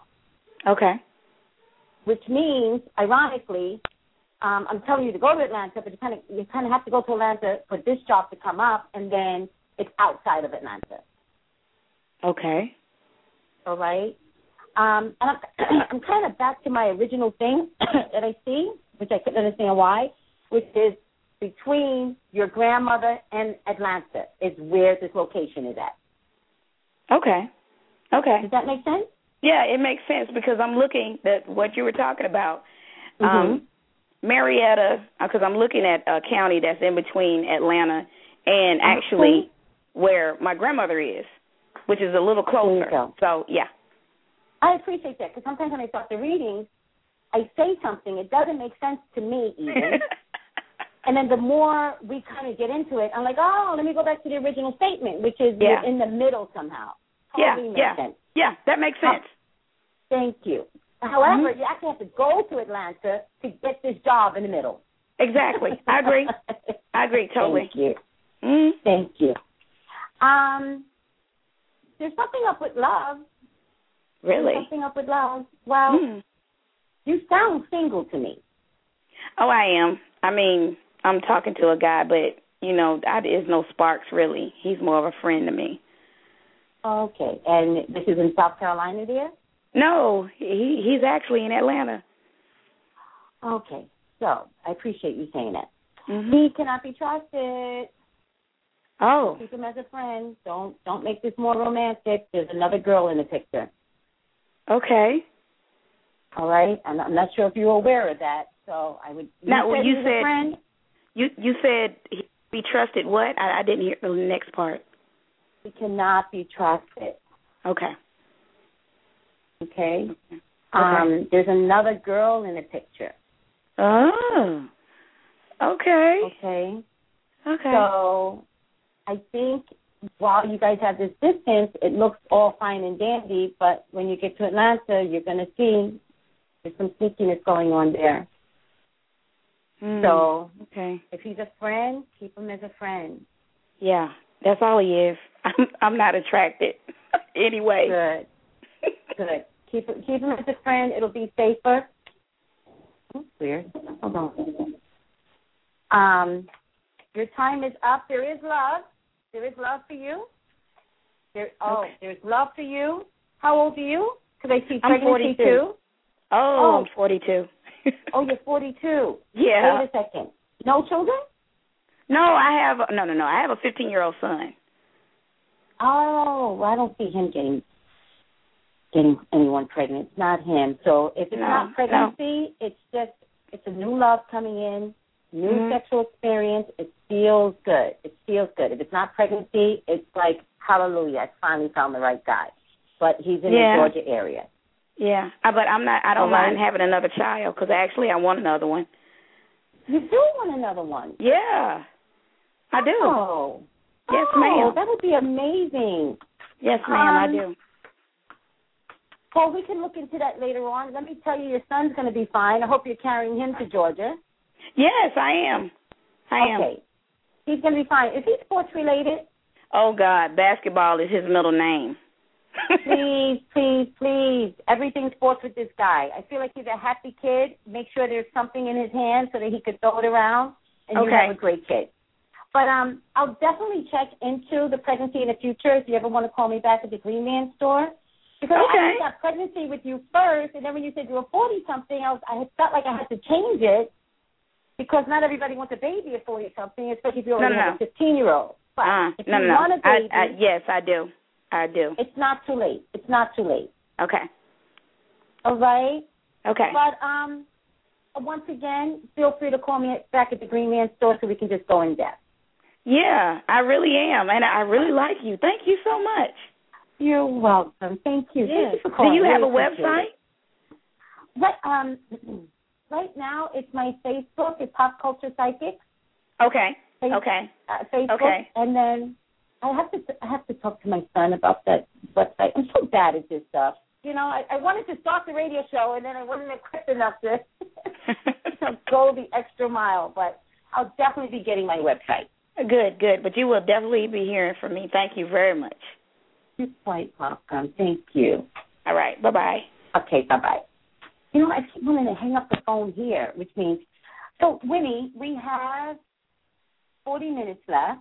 Okay. Which means, ironically, um, I'm telling you to go to Atlanta, but you kind of you kind of have to go to Atlanta for this job to come up, and then it's outside of Atlanta. Okay. all right? Um, and I'm, (clears throat) I'm kind of back to my original thing (coughs) that I see, which I couldn't understand why, which is between your grandmother and Atlanta is where this location is at. Okay. Okay. Does that make sense? Yeah, it makes sense because I'm looking at what you were talking about. Mm-hmm. Um, Marietta, because I'm looking at a county that's in between Atlanta and actually where my grandmother is, which is a little closer. So yeah. I appreciate that because sometimes when I start the readings, I say something, it doesn't make sense to me even. (laughs) and then the more we kind of get into it, I'm like, oh, let me go back to the original statement, which is Yeah. in the middle somehow. yeah, Totally makes yeah, sense. yeah. That makes sense. Thank you. However, Mhm. you actually have to go to Atlanta to get this job in the middle. Exactly. I agree. I agree (laughs) totally. Thank you. Mm. Thank you. Um, there's something up with love. Really? something up with love. Well, Mm. you sound single to me. Oh, I am. I mean, I'm talking to a guy, but you know, I, there's no sparks really. He's more of a friend to me. Okay, and this is in South Carolina, dear. No, he he's actually in Atlanta. Okay, so I appreciate you saying that. hmm He cannot be trusted. Oh, Keep him as a friend. Don't don't make this more romantic. There's another girl in the picture. Okay. All right, I'm, I'm not sure if you're aware of that. So I would. Now, you said you said- friend, You you said he be trusted. What? I, I didn't hear the next part. he cannot be trusted. Okay. Okay. Okay. Um, there's another girl in the picture. Oh. Okay. Okay. Okay. So I think while you guys have this distance, it looks all fine and dandy, but when you get to Atlanta, you're going to see there's some sneakiness going on there. Mm, So okay. if he's a friend, keep him as a friend. Yeah, that's all he is. (laughs) I'm I'm not attracted (laughs) anyway. Good. Good. Keep keep him as a friend. It'll be safer. That's weird. Hold on. Um, your time is up. There is love. There is love for you. There. Oh, Okay. there's love for you. How old are you? Because I see I'm pregnancy 42. too. Oh, Oh. I'm 42. (laughs) Oh, you're 42. yeah. Wait a second. No children? No, I have no, no, no. I have a 15 year old son. Oh, well, I don't see him getting getting anyone pregnant. It's not him. So if it's No, not pregnancy, it's just it's a new love coming in, new Mhm. sexual experience. It feels good. It feels good. If it's not pregnancy, it's like hallelujah. I finally found the right guy. But he's in Yeah. the Georgia area. Yeah, uh, but I'm not. I don't right. mind having another child because actually I want another one. You do want another one. Yeah, I do. Oh. Yes, oh, ma'am. That would be amazing. Yes, ma'am, I Um, do. Well, we can look into that later on. Let me tell you, your son's going to be fine. I hope you're carrying him to Georgia. Yes, I am. I am. Okay. He's going to be fine. Is he sports related? Oh God, basketball is his middle name. please, (laughs) please, please. Everything sports with this guy. I feel like he's a happy kid. Make sure there's something in his hand so that he could throw it around, and you have a great kid. But um, I'll definitely check into the pregnancy in the future if you ever want to call me back at the Green Man store. Because okay. I got pregnancy with you first, and then when you said you were forty something, I was I felt like I had to change it because not everybody wants a baby at forty something, especially if you only no, no, have a fifteen year old. But uh, if no, you no, want a baby, I, I, yes, I do. I do. It's not too late. It's not too late. Okay. All right. Okay. But um, once again, feel free to call me back at the Green Man store so we can just go in depth. Yeah, I really am, and I really like you. Thank you so much. You're welcome. Thank you. Yeah. Thank you for calling. Do you have really a website? What um, (clears throat) right now it's my Facebook. It's Pop Culture Psychics. Okay. Face- Okay. Uh, Facebook. Okay. And then I have to I have to talk to my son about that website. I'm so bad at this stuff. You know, I, I wanted to start the radio show and then I wasn't equipped enough (laughs) to go the extra mile. But I'll definitely be getting my website. Good, good. But you will definitely be hearing from me. Thank you very much. You're quite welcome. Thank you. All right. Bye bye. Okay, bye bye. You know, I keep wanting to hang up the phone here, which means so Winnie, we have forty minutes left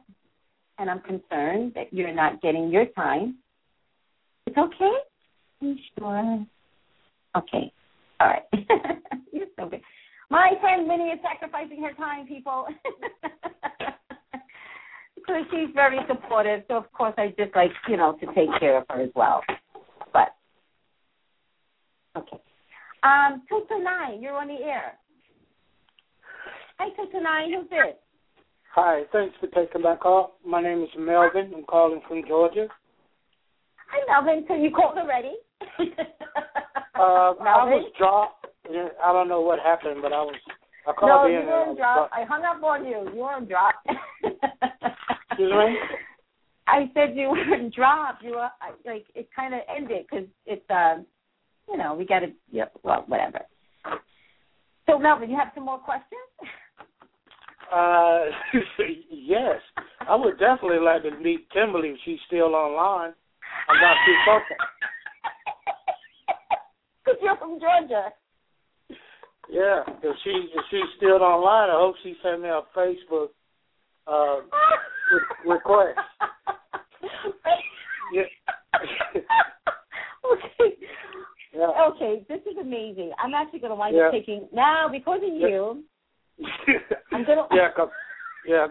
and I'm concerned that you're not getting your time. It's okay? You sure? Okay. All right. (laughs) you're so good. My friend Winnie is sacrificing her time, people. (laughs) because she's very supportive, so of course I just like, you know, to take care of her as well. But okay. Um, two to nine, you're on the air. Hi, two to nine, who's this? Hi, thanks for taking my call. My name is Melvin. I'm calling from Georgia. Hi, Melvin. So you called already? Uh, I was dropped. I don't know what happened, but I was. I no, called you in. and I weren't dropped. I hung up on you. You weren't dropped. Excuse me? (laughs) I said you weren't dropped. You were I- like it kind of ended because it's um, you know, we got to. Yep. Well, whatever. So Melvin, you have some more questions? Uh, (laughs) yes, I would definitely like to meet Kimberly if she's still online. I'm not too focused. (laughs) Because you're from Georgia. Yeah, if she if she's still online, I hope she sent me a Facebook uh, re- request. (laughs) Yeah. okay. Yeah. Okay, this is amazing. I'm actually going to wind Yeah. up taking now because of you. (laughs) I'm gonna- yeah, 'cause- yeah,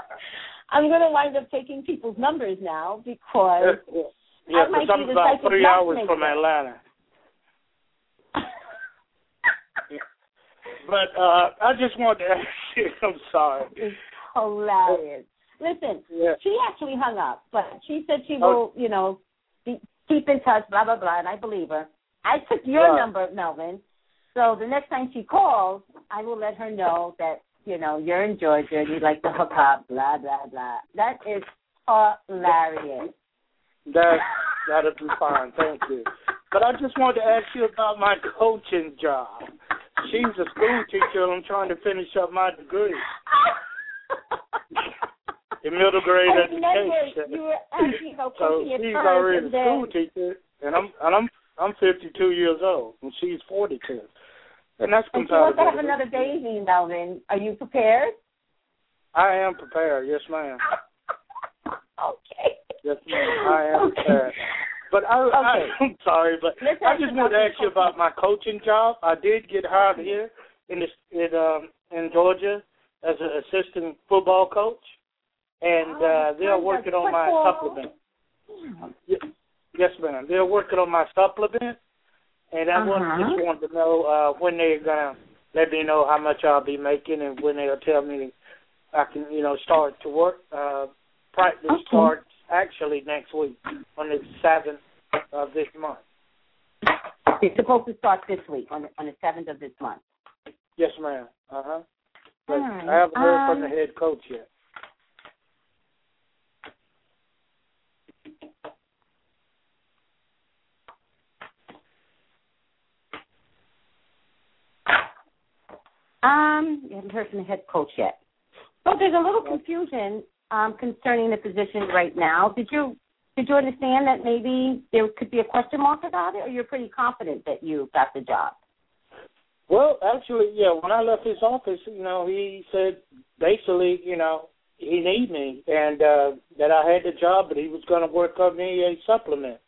(laughs) I'm going to wind up taking people's numbers now because yeah. Yeah, might 'cause be I'm the about three hours from Atlanta. (laughs) But uh I just wanted to ask you. I'm sorry. it's hilarious. Listen, Yeah. she actually hung up, but she said she Oh. will, you know, be, keep in touch, blah blah blah, and I believe her. I took your number, Melvin. So the next time she calls, I will let her know that you know you're in Georgia and you'd like to hook up, blah blah blah. That is hilarious. That that'll be fine. Thank you. But I just wanted to ask you about my coaching job. She's a school teacher, and I'm trying to finish up my degree (laughs) in middle grade I education. you were asking about So she's already a school teacher, and I'm and I'm I'm 52 years old, and she's 42, and that's she wants to have another baby, Melvin. Are you prepared? I am prepared. Yes, ma'am. (laughs) okay. Yes, ma'am. I am Okay. prepared. But I, Okay. I, (laughs) I'm sorry, but Let's I just wanted to ask you about my coaching job. I did get hired here in this in um in Georgia as an assistant football coach, and Oh, uh they're working on my supplement. Yes, ma'am. They're working on my supplement, and I Uh-huh. just wanted to know uh when they're gonna let me know how much I'll be making, and when they'll tell me I can, you know, start to work. Uh Practice Okay. starts actually next week on the seventh of this month. It's supposed to start this week on the, on the seventh of this month. Yes, ma'am. Uh huh. But right. I haven't heard from the Um, head coach yet. Um, you haven't heard from the head coach yet. So there's a little confusion um, concerning the position right now. Did you did you understand that maybe there could be a question mark about it, or you're pretty confident that you got the job? Well, actually, yeah. When I left his office, you know, he said basically, you know, he need me and uh that I had the job, but he was going to work on me a supplement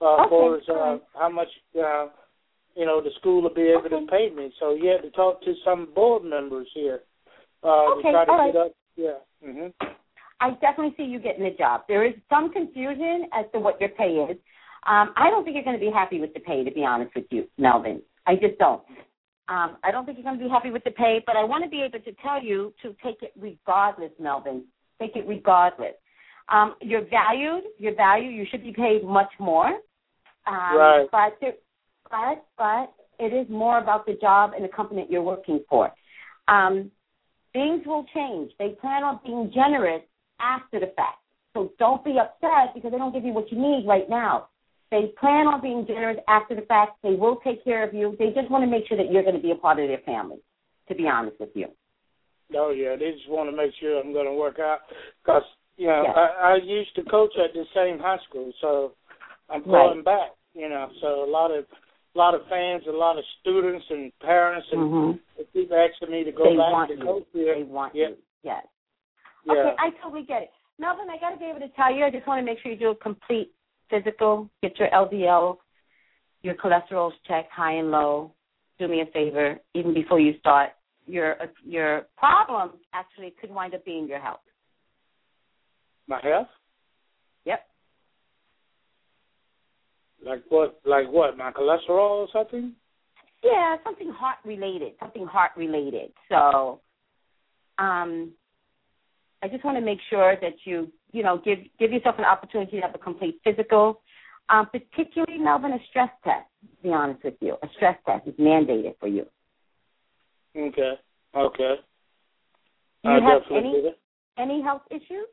uh, okay, for uh, how much uh, you know the school will be able Okay. to pay me. So he had to talk to some board members here uh, Okay, to try to right. get up. Yeah. Mhm. I definitely see you getting a job. There is some confusion as to what your pay is. Um, I don't think you're going to be happy with the pay, to be honest with you, Melvin. I just don't. Um, I don't think you're going to be happy with the pay, but I want to be able to tell you to take it regardless, Melvin. Take it regardless. Um, you're valued. You're valued. You should be paid much more. Um, Right. But, there, but but it is more about the job and the company that you're working for. Um, things will change. They plan on being generous after the fact. So don't be upset because they don't give you what you need right now. They plan on being generous after the fact. They will take care of you. They just want to make sure that you're going to be a part of their family, to be honest with you. Oh yeah, they just want to make sure I'm going to work out because you know Yes. I, I used to coach at the same high school, so I'm Right. back. You know, so a lot of a lot of fans, a lot of students and parents, and Mm-hmm. keep asking me to go They back want to you. coach here. They want yeah, you. Yes. yeah. Okay, I totally get it. Melvin, I got to be able to tell you, I just want to make sure you do a complete physical, get your LDL, your cholesterol's checked, high and low. Do me a favor, even before you start. Your your problem actually could wind up being your health. My health, like what? Like what? My cholesterol or something? Yeah, something heart related, something heart related. So, um, I just want to make sure that you, you know, give give yourself an opportunity to have a complete physical, um, particularly Melvin, a stress test. To be honest with you, a stress test is mandated for you. Okay, okay. Do I you have definitely any any health issues?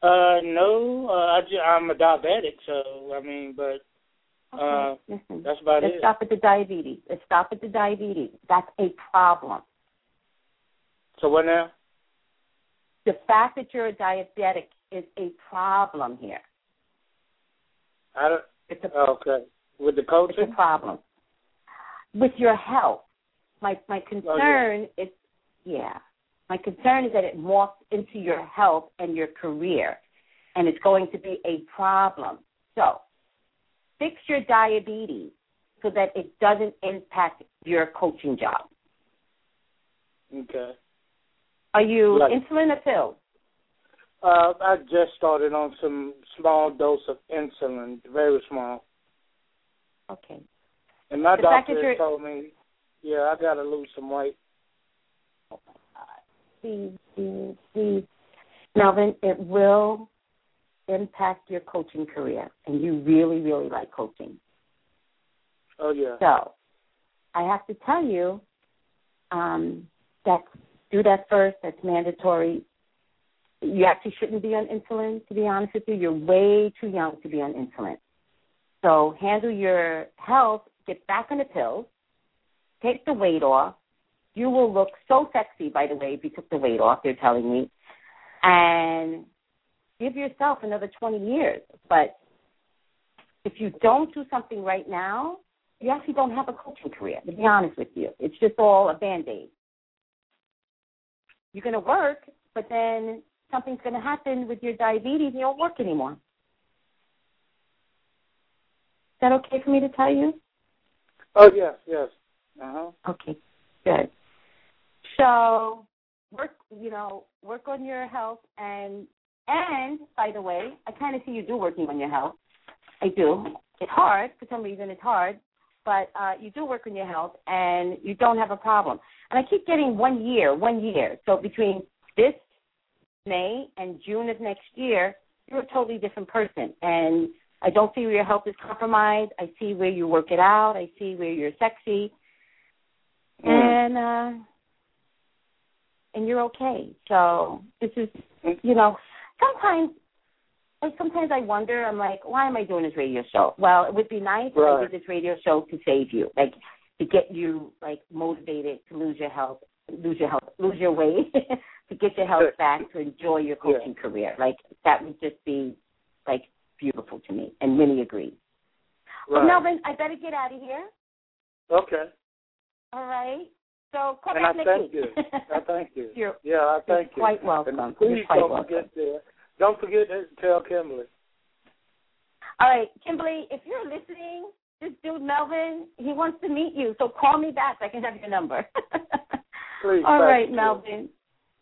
Uh, no, uh, I ju- I'm a diabetic, so I mean, but Okay, Uh, listen. that's about Let's it. stop at the diabetes. Let's stop at the diabetes. That's a problem. So what now? The fact that you're a diabetic is a problem here. I don't. It's a Okay, with the It's a problem. With your health, my my concern is yeah. My concern is that it morphs into your health and your career, and it's going to be a problem. So, fix your diabetes so that it doesn't impact your coaching job. Okay. Are you Right. insulin or pills? Uh, I just started on some small dose of insulin, very small, Okay. and my The doctor told me, yeah, I got to lose some weight. Please, please, please, Melvin, it will impact your coaching career, and you really, really like coaching. Oh yeah. So, I have to tell you um, that do that first. That's mandatory. You actually shouldn't be on insulin. To be honest with you, you're way too young to be on insulin. So handle your health. Get back on the pills. Take the weight off. You will look so sexy, by the way, if you took the weight off. They're telling me, and give yourself another 20 years. But if you don't do something right now, you actually don't have a coaching career, to be honest with you. It's just all a band aid. You're going to work, but then something's going to happen with your diabetes and you won't work anymore. Is that okay for me to tell you? Oh yes, yes. Uh huh. Okay, good. So work, you know, work on your health and and by the way, I kind of see you do working on your health. I do. It's hard for some reason. It's hard, but uh, you do work on your health and you don't have a problem. And I keep getting one year, one year. So between this May and June of next year, you're a totally different person. And I don't see where your health is compromised. I see where you work it out. I see where you're sexy and uh and you're okay. So this is you know, sometimes I sometimes I wonder, I'm like, why am I doing this radio show? Well, it would be nice if I did this radio show to save you. Like to get you like motivated to lose your health lose your health lose your weight (laughs) to get your health back to enjoy your coaching career. Like that would just be like beautiful to me and many agree. Well Right. Melvin, I better get out of here. Okay. All right. So call and back I thank you. I thank you. (laughs) You're, yeah, I thank you. quite welcome. And please don't welcome. forget to don't forget to tell Kimberly. All right, Kimberly, if you're listening, this dude Melvin, he wants to meet you. So call me back. so I can have your number. (laughs) Please. All right, you. Melvin.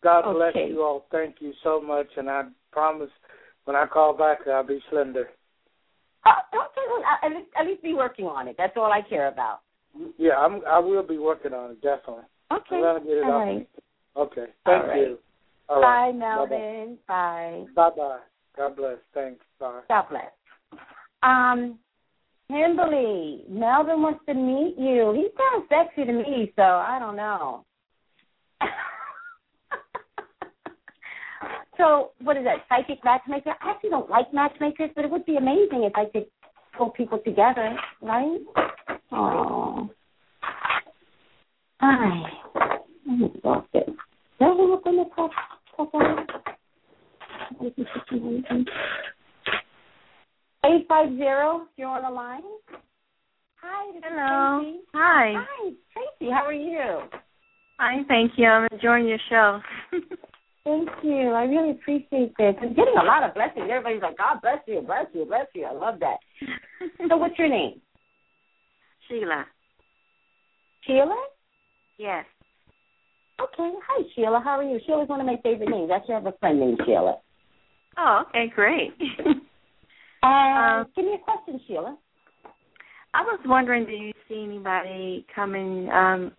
God bless you all. Thank you so much, and I promise when I call back, I'll be slender. Uh, okay, well, at least, at least be working on it. That's all I care about. Yeah, I'm. I will be working on it definitely. Okay. I'm gonna get it all off. right. Okay. All Thank right. you. All Bye, right. Melvin. Bye. Bye bye. God bless. Thanks. Bye. God bless. Um, Kimberly, Melvin wants to meet you. He sounds sexy to me, so I don't know. (laughs) so, what is that? Psychic matchmaker? I actually don't like matchmakers, but it would be amazing if I could pull people together, right? Oh. Hi. I'm exhausted. Did I hang up on the call? Eight five zero. You're on the line. Hi. Hello. Tracy. Hi. Hi, Tracy. How are you? Fine, thank you. I'm enjoying your show. (laughs) Thank you. I really appreciate this. I'm getting a lot of blessings. Everybody's like, God bless you, bless you, bless you. I love that. (laughs) so, what's your name? Sheila. Sheila. Yes. Okay. Hi, Sheila. How are you? Sheila's one of my favorite names. I actually have a friend named Sheila. Oh, okay, great. (laughs) Uh, Um, give me a question, Sheila. I was wondering, do you see anybody coming? Um,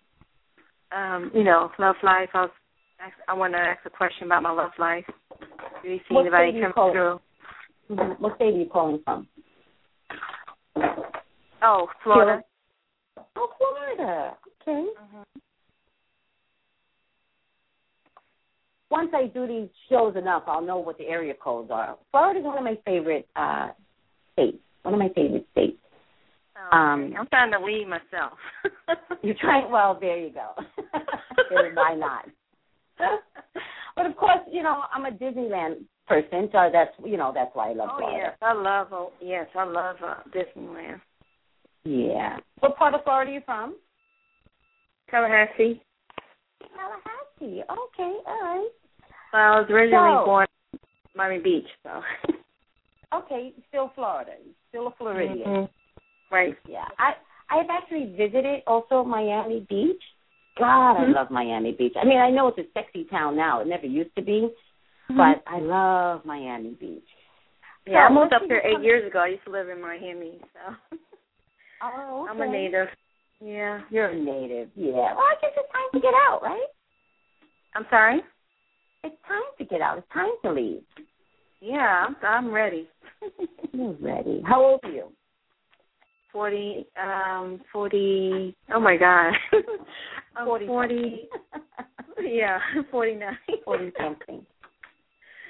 um, you know, love life. I was. I want to ask a question about my love life. Do you see What anybody you calling? through? Mhm. What state are you calling from? Oh, Florida. Oh, Florida. Okay. Mhm. Once I do these shows enough, I'll know what the area codes are. Florida's one of my favorite uh states. One of my favorite states. Oh, Um. I'm trying to weed myself. (laughs) You're trying. Well, there you go. (laughs) Why not? (laughs) but of course, you know I'm a Disneyland person, so that's you know that's why I love Oh Florida. yes, I love. Oh, yes, I love uh, Disneyland. Yeah. What part of Florida are you from? Tallahassee. Tallahassee. Okay. All right. Well, I was originally So- born in Miami Beach, so. (laughs) Okay. Still Florida. Still a Floridian. Mhm. Right. Yeah, I I've actually visited also Miami Beach. God, I Mhm. love Miami Beach. I mean, I know it's a sexy town now. It never used to be, Mm-hmm. but I love Miami Beach. Yeah, I So moved up here eight years ago. I used to live in Miami, so (laughs) Oh, okay. I'm a native. Yeah. You're a native. Yeah. Well, I guess it's time to get out, right? I'm sorry. It's time to get out. It's time to leave. Yeah, I'm, I'm ready. (laughs) You're ready. How old are you? Forty. Um. Forty. Oh my God. (laughs) I'm forty. Yeah. (laughs) Forty nine. Forty something.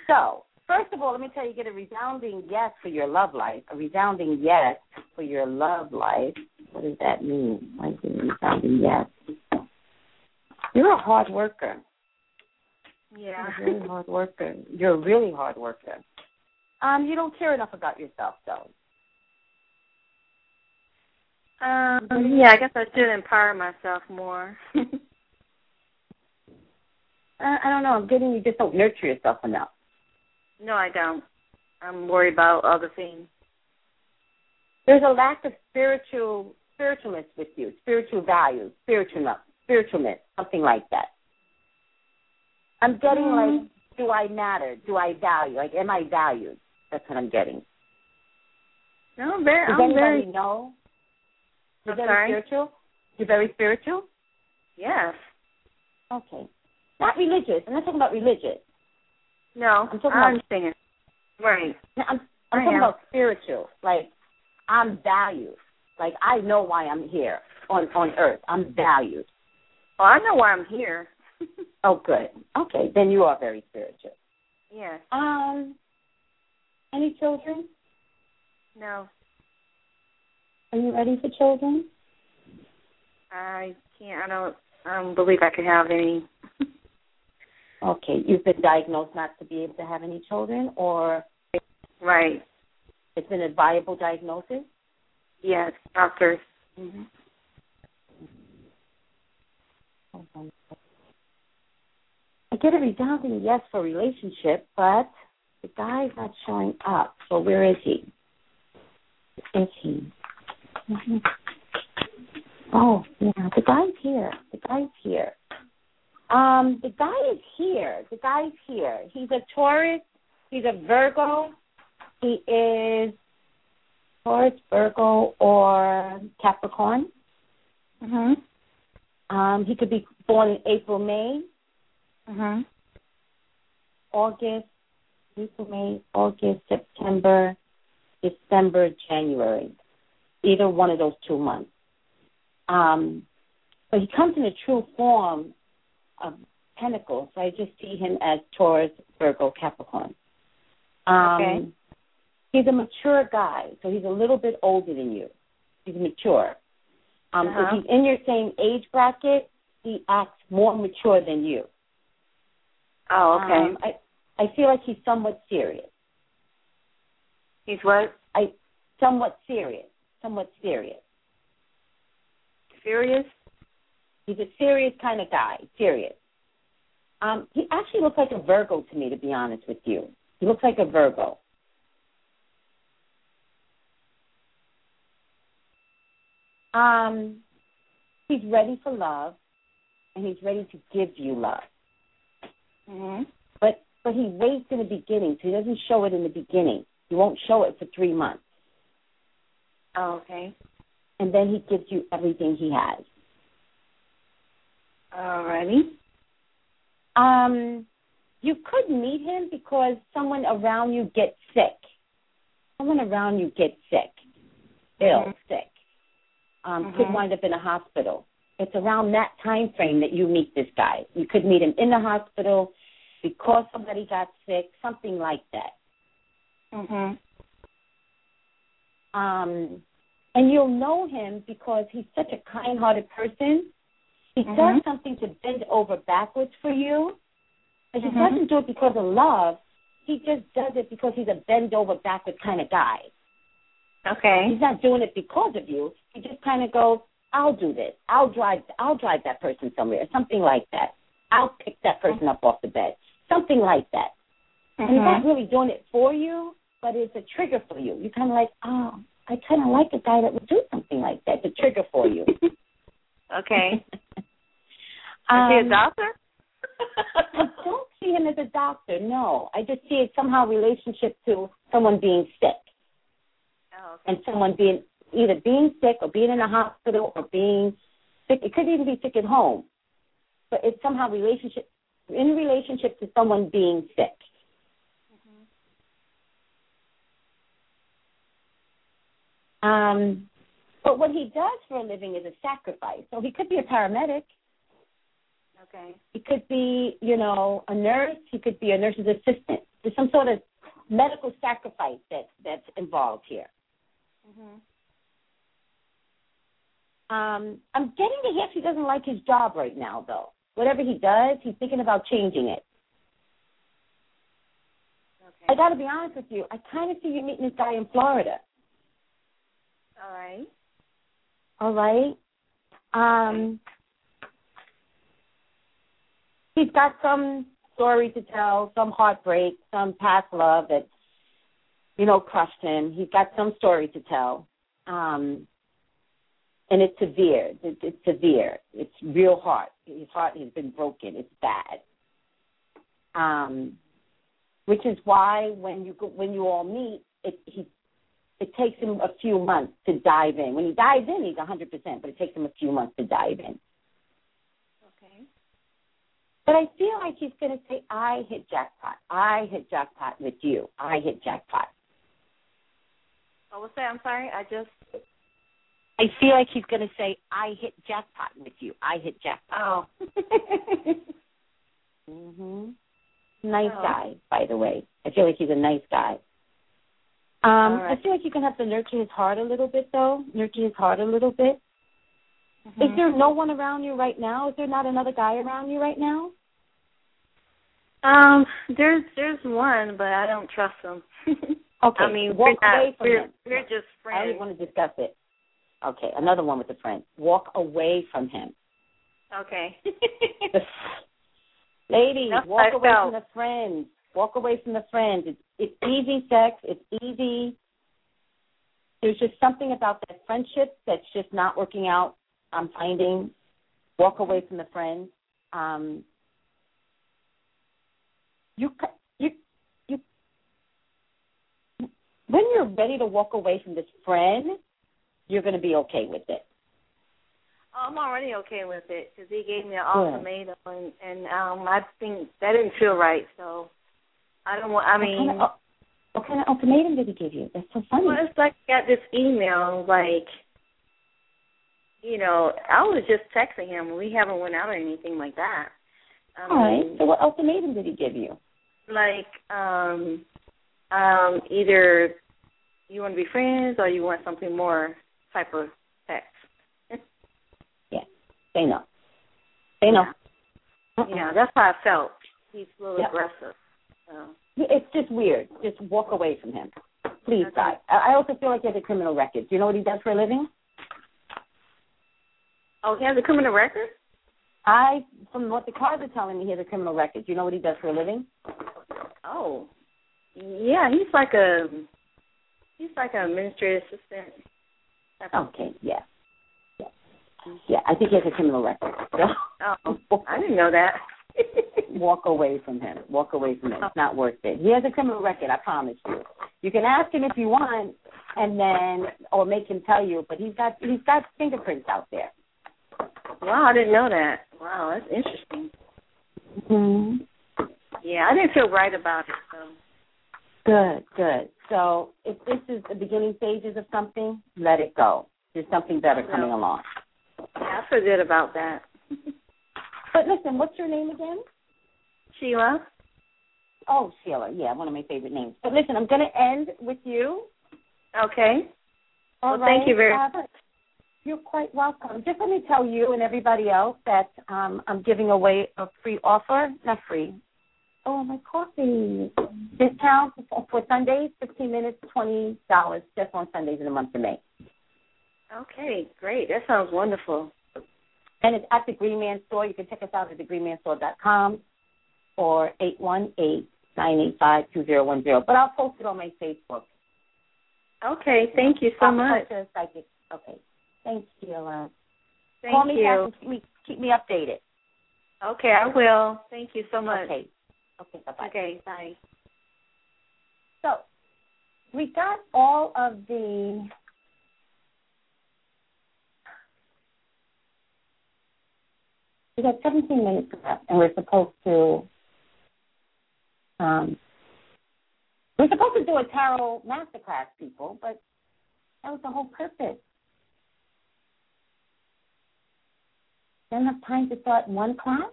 So, first of all, let me tell you, get a resounding yes for your love life. A resounding yes for your love life. What does that mean? Why is it a resounding yes? You're a hard worker. Yeah. You're a really hard worker. You're a really hard worker. Um, you don't care enough about yourself, though. Um. Yeah. I guess I should empower myself more. (laughs) Uh, I don't know. I'm getting you just don't nurture yourself enough. no, I don't. I'm worried about other things. There's a lack of spiritual spiritualness with you, spiritual values, spiritualness, spiritualness, something like that. I'm getting Mm. like, do I matter? Do I value? Like, am I valued? That's what I'm getting. No, I'm very. Does I'm anybody very. know? You're I'm very sorry? spiritual. You're very spiritual. Yes. Okay, not religious. I'm not talking about religious. No. I'm talking I about- understand. Right. I'm I'm I talking am. about spiritual. Like I'm valued. Like I know why I'm here on on earth. I'm valued. Well, I know why I'm here. (laughs) Oh, good. Okay, then you are very spiritual. yes. Um, any children? No. Are you ready for children? I can't. I don't. I don't believe I could have any. (laughs) Okay, you've been diagnosed not to be able to have any children, or Right. it's been a viable diagnosis. Yes. Doctors. hmm I get a resounding yes for relationship, but the guy's not showing up. So where is he? Is he? Mm-hmm. Oh, yeah, the guy's here. The guy's here. Um, the guy is here. The guy's here. He's a Taurus. He's a Virgo. He is Taurus, Virgo, or Capricorn. Mhm. Um, he could be born in April, May, Mhm. August, April, May, August, September, December, January. Either one of those two months. Um, but he comes in a true form of Pentacles, so I just see him as Taurus, Virgo, Capricorn. Um, Okay. He's a mature guy, so he's a little bit older than you. He's mature. Um, Uh-huh. If he's in your same age bracket, he acts more mature than you. Oh, okay. Um, I I feel like he's somewhat serious. He's what? I somewhat serious. Somewhat serious. Serious? He's a serious kind of guy. Serious. Um, he actually looks like a Virgo to me, to be honest with you. He looks like a Virgo. Um, he's ready for love, and he's ready to give you love. Mhm. But but he waits in the beginning, so he doesn't show it in the beginning. He won't show it for three months, Oh, okay. and then he gives you everything he has. Alrighty. Um, you could meet him because someone around you gets sick. Someone around you gets sick, ill, Mhm. sick. Um, Could Mhm. wind up in a hospital. It's around that time frame that you meet this guy. You could meet him in the hospital because somebody got sick, something like that. Mhm. Um, and you'll know him because he's such a kind-hearted person. He Mhm. does something to bend over backwards for you, but he Mhm. doesn't do it because of love. He just does it because he's a bend over backwards kind of guy. Okay. He's not doing it because of you. He just kind of goes, "I'll do this. I'll drive. I'll drive that person somewhere. Something like that. I'll pick that person up off the bed. Something like that." And he's not really doing it for you, but it's a trigger for you. You're kind of like, "Oh, I kind of like a guy that would do something like that." It's a trigger for you. (laughs) Okay. um, (laughs) Is he a doctor? I don't see him as a doctor. No, I just see it somehow relationship to someone being sick. Oh, okay. and someone being either being sick or being in a hospital or being sick. It could even be sick at home, but it's somehow relationship in relationship to someone being sick. Um, but what he does for a living is a sacrifice. So he could be a paramedic. Okay. He could be, you know, a nurse. He could be a nurse's assistant. There's some sort of medical sacrifice that that's involved here. Mhm. Um, I'm getting the hint he doesn't like his job right now, though. Whatever he does, he's thinking about changing it. Okay. I got to be honest with you. I kind of see you meeting this guy in Florida. All right. All right. Um, he's got some story to tell, some heartbreak, some past love that, you know, crushed him. He's got some story to tell. Um, and it's severe. It's, it's severe. It's real hard. His heart has been broken. It's bad. Um, which is why when you go, when you all meet, it he it takes him a few months to dive in. When he dives in, he's a hundred percent, but it takes him a few months to dive in. Okay. But I feel like he's going to say, "I hit jackpot. I hit jackpot with you. I hit jackpot." Oh, what's that? I'm sorry. I just. I feel like he's going to say, "I hit jackpot with you. I hit jackpot." Oh. (laughs) mhm. Nice Oh. guy, by the way. I feel like he's a nice guy. Um, right. I feel like you're gonna have to nurture his heart a little bit, though. Nurture his heart a little bit. Mm-hmm. Is there no one around you right now? Is there not another guy around you right now? Um, there's there's one, but I don't trust him. (laughs) Okay. I mean, walk we're not, we're, we're just friends. I don't want to discuss it. Okay, another one with a friend. Walk away from him. Okay. Ladies, That's walk I away felt. from the friends. Walk away from the friends. It's it's easy sex. It's easy. There's just something about that friendship that's just not working out. I'm finding. Walk away from the friends. Um, you you you when you're ready to walk away from this friend, you're going to be okay with it. I'm already okay with it because he gave me an ultimatum, and, and um, I think that didn't feel right. So I don't want. I What mean, kind of, what kind of ultimatum did he give you? That's so funny. well, it's like I got this email like, you know, I was just texting him. We haven't went out or anything like that. I All right. So what ultimatum did he give you? like um um either you want to be friends or you want something more type of text. Say no. Say no. Yeah, that's how I felt. He's a little Yeah. aggressive. So It's just weird. Just walk away from him. Please, Okay. God. I I also feel like he has a criminal record. Do you know what he does for a living? Oh, he has a criminal record? I, from what the cards are telling me, he has a criminal record. Do you know what he does for a living? Oh. Yeah, he's like a he's like an administrative assistant. Okay, yeah. Yeah. Yeah, I think he has a criminal record. Oh, (laughs) I didn't know that. (laughs) Walk away from him. Walk away from him. It's not worth it. He has a criminal record, I promise you. You can ask him if you want and then or make him tell you, but he's got he's got fingerprints out there. wow, I didn't know that. Wow, that's interesting. Mm-hmm. Yeah, I didn't feel right about it. So Good, good. So if this is the beginning stages of something, let it go. There's something better coming along. I forget about that. (laughs) But listen, what's your name again? Sheila. Oh, Sheila. Yeah, one of my favorite names. But listen, I'm going to end with you. Okay. All Well, thank you very Uh, You're quite welcome. Just let me tell you and everybody else that um, I'm giving away a free offer. Not free. Oh, my coffee. Discount for Sundays, 15 minutes, $20 just on Sundays in the month of May. Okay, great. That sounds wonderful. And it's at the Green Man Store. You can check us out at thegreenmanstore.com or 818-985-2010. But I'll post it on my Facebook. Okay, thank you so I'll much. post it as psychic. Okay. Thanks, Sheila. Thank Call me you. back and keep me, keep me updated. Okay, I will. Thank you so much. Okay. Okay, bye-bye. Okay, bye. So we got all of the we got 17 minutes left, and we're supposed to um, we're supposed to do a tarot masterclass, people, but that was the whole purpose. Have time to start one class.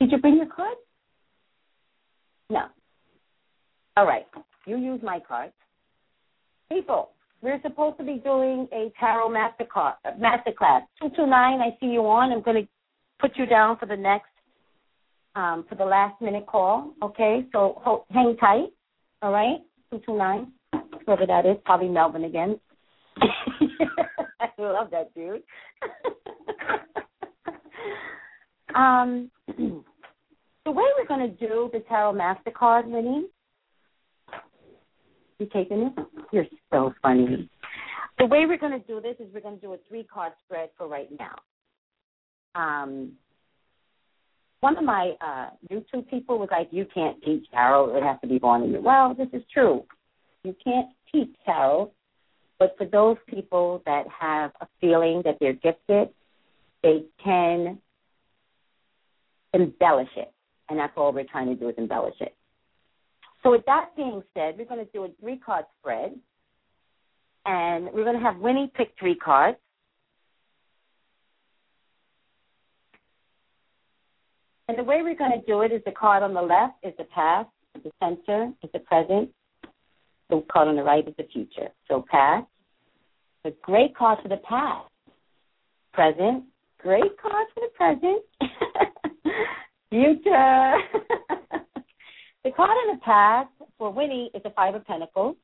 Did you bring your cards? No. All right. You use my card. People, we're supposed to be doing a tarot master. Master class. Two two nine. I see you on. I'm going to put you down for the next, um, for the last minute call. Okay. So hold, hang tight. All right. Two two nine. Whoever that is, probably Melvin again. (laughs) I love that dude. (laughs) um, (clears throat) the way we're going to do the tarot mastercard, Winnie. You taking it? You're so funny. The way we're going to do this is we're going to do a three card spread for right now. Um, one of my uh, YouTube people was like, "You can't teach tarot; it has to be born in you." Well, this is true. You can't teach tarot, but for those people that have a feeling that they're gifted, they can embellish it, and that's all we're trying to do is embellish it. So with that being said, we're going to do a three card spread, and we're going to have Winnie pick three cards. And the way we're going to do it is the card on the left is the past, the center is the present, the card on the right is the future. So past, the great card for the past. Present, great card for the present. (laughs) future. (laughs) the card in the past for Winnie is the Five of Pentacles.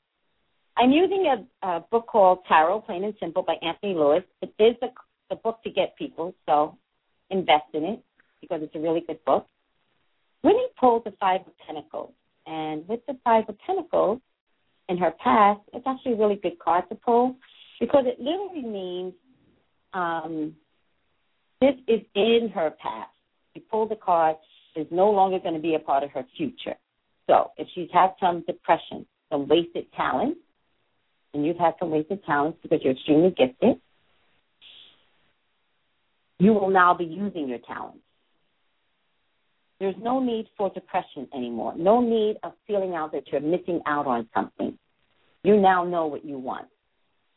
I'm using a, a book called Tarot, Plain and Simple by Anthony Louis. It is the, a book to get people, so invest in it because it's a really good book. Winnie pulled the Five of Pentacles, and with the Five of Pentacles in her past, it's actually a really good card to pull because it literally means um, this is in her past. You pull the card, is no longer going to be a part of her future. So if she's had some depression, some wasted talent, and you've had some wasted talents because you're extremely gifted, you will now be using your talents. There's no need for depression anymore. No need of feeling out that you're missing out on something. You now know what you want.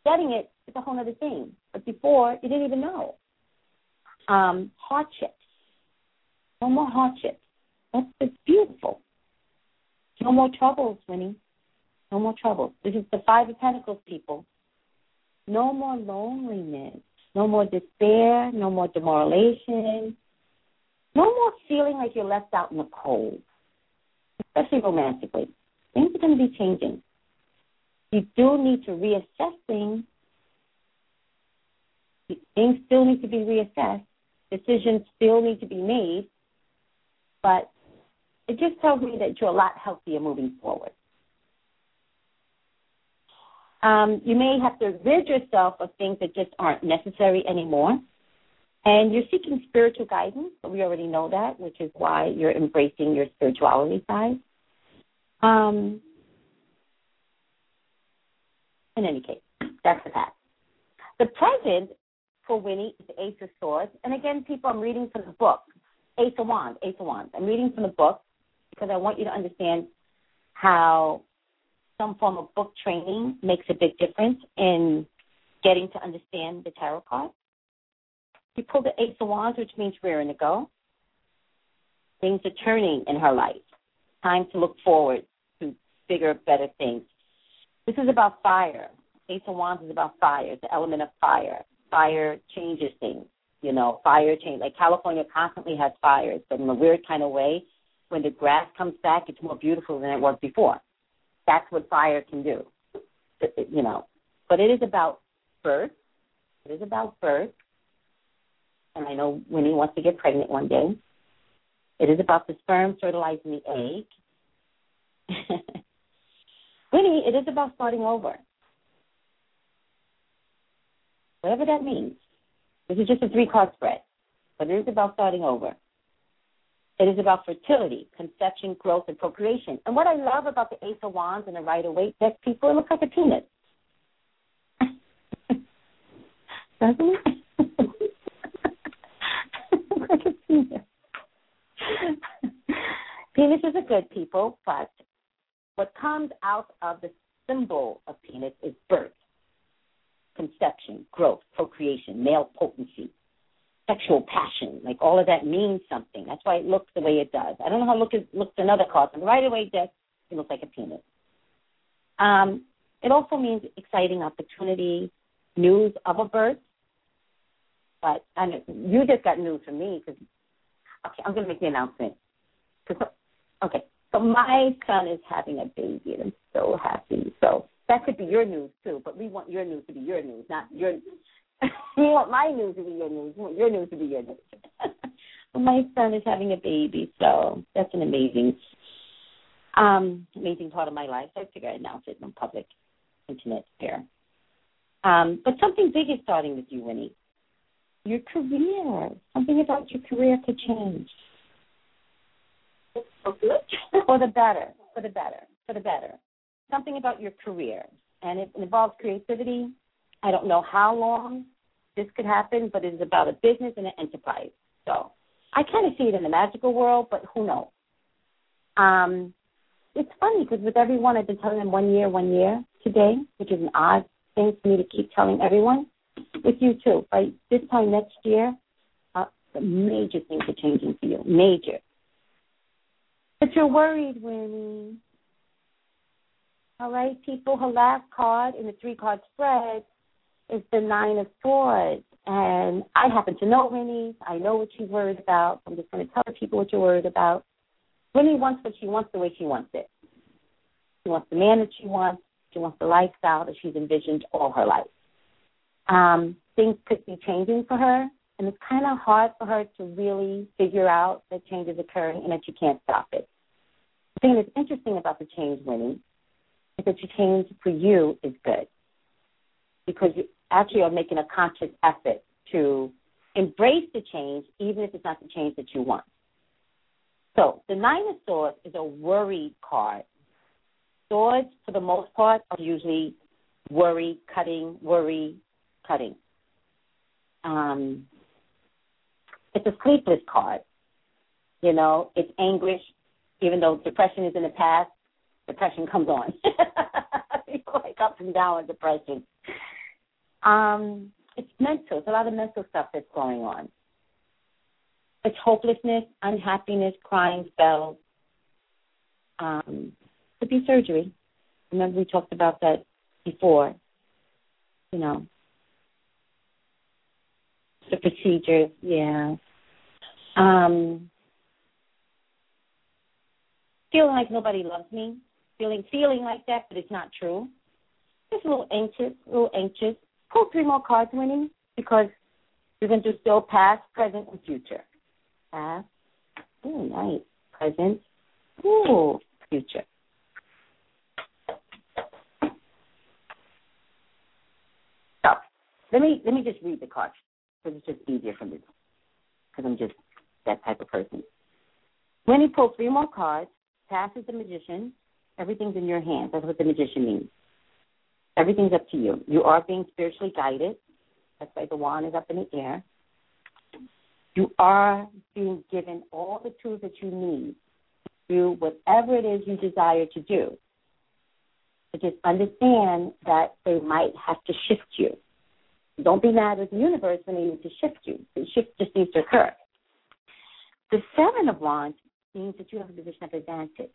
Getting it is a whole other thing. But before, you didn't even know. Um, hardships. No more hardships. That's, beautiful. No more troubles, Winnie. No more troubles. This is the Five of Pentacles, people. No more loneliness. No more despair. No more demoralization. No more feeling like you're left out in the cold, especially romantically. Things are going to be changing. You do need to reassess things. Things still need to be reassessed. Decisions still need to be made. But it just tells me that you're a lot healthier moving forward. Um, you may have to rid yourself of things that just aren't necessary anymore. And you're seeking spiritual guidance, but we already know that, which is why you're embracing your spirituality side. Um, in any case, that's the past. The present for Winnie is Ace of Swords. And again, people, I'm reading from the book, Ace of Wands, Ace of Wands. I'm reading from the book because I want you to understand how some form of book training makes a big difference in getting to understand the tarot card. You pull the Ace of Wands, which means rearing to go. Things are turning in her life. Time to look forward to bigger, better things. This is about fire. Ace of Wands is about fire, the element of fire. Fire changes things. You know, fire change. Like California constantly has fires, but in a weird kind of way, when the grass comes back, it's more beautiful than it was before. That's what fire can do. You know, but it is about birth. It is about birth. And I know Winnie wants to get pregnant one day. It is about the sperm fertilizing the egg. (laughs) Winnie, it is about starting over. Whatever that means. This is just a three card spread, but it is about starting over. It is about fertility, conception, growth, and procreation. And what I love about the Ace of Wands and the Rider Waite deck, people, it looks like a penis. (laughs) Doesn't it? (laughs) like a penis. Penises are good, people, but what comes out of the symbol of penis is birth, conception, growth, procreation, male potency, sexual passion. Like all of that means something. That's why it looks the way it does. I don't know how it looks, looks another card, but right away, deck, it looks like a penis. Um, it also means exciting opportunity, news of a birth. But know, you just got news from me because okay, I'm going to make the announcement. Okay, so my son is having a baby, and I'm so happy. So that could be your news too, but we want your news to be your news, not your you (laughs) want my news to be your news. You want your news to be your news. (laughs) well, my son is having a baby, so that's an amazing, um, amazing part of my life. So I figure I'd announce it in public internet sphere. Um, but something big is starting with you, Winnie. Your career. Something about your career could change. For good? for the better. For the better. For the better. Something about your career. And it involves creativity, I don't know how long this could happen, but it is about a business and an enterprise. So I kind of see it in the magical world, but who knows? Um, it's funny because with everyone, I've been telling them one year, one year today, which is an odd thing for me to keep telling everyone. With you too. By this time next year, uh, major things are changing for you. Major. But you're worried, Winnie. All right, people. Her last card in the three card spread is the Nine of Swords. And I happen to know Winnie. I know what she's worried about. I'm just going to tell the people what you're worried about. Winnie wants what she wants the way she wants it. She wants the man that she wants. She wants the lifestyle that she's envisioned all her life. Um, things could be changing for her, and it's kind of hard for her to really figure out that change is occurring and that you can't stop it. The thing that's interesting about the change, Winnie, that your change for you is good because you actually are making a conscious effort to embrace the change, even if it's not the change that you want. So the Nine of Swords is a worried card. Swords, for the most part, are usually worry, cutting, worry, cutting. Um, it's a sleepless card. You know, it's anguish. Even though depression is in the past, depression comes on. (laughs) like up and down with depression. Um, it's mental. It's a lot of mental stuff that's going on. It's hopelessness, unhappiness, crying spells. Um, could be surgery. Remember we talked about that before. You know, the procedures. Yeah. Um, feeling like nobody loves me. Feeling feeling like that, but it's not true. Just a little anxious, a little anxious. Pull three more cards, Winnie, because you're going to do still past, present, and future. Past. Oh, nice. Present. Ooh, future. So, let me let me just read the cards because it's just easier for me because I'm just that type of person. When you pull three more cards, passes the magician, everything's in your hands. That's what the magician means. Everything's up to you. You are being spiritually guided. That's why the wand is up in the air. You are being given all the tools that you need to do whatever it is you desire to do. But just understand that they might have to shift you. Don't be mad with the universe when they need to shift you. The shift just needs to occur. The Seven of Wands means that you have a position of advantage. You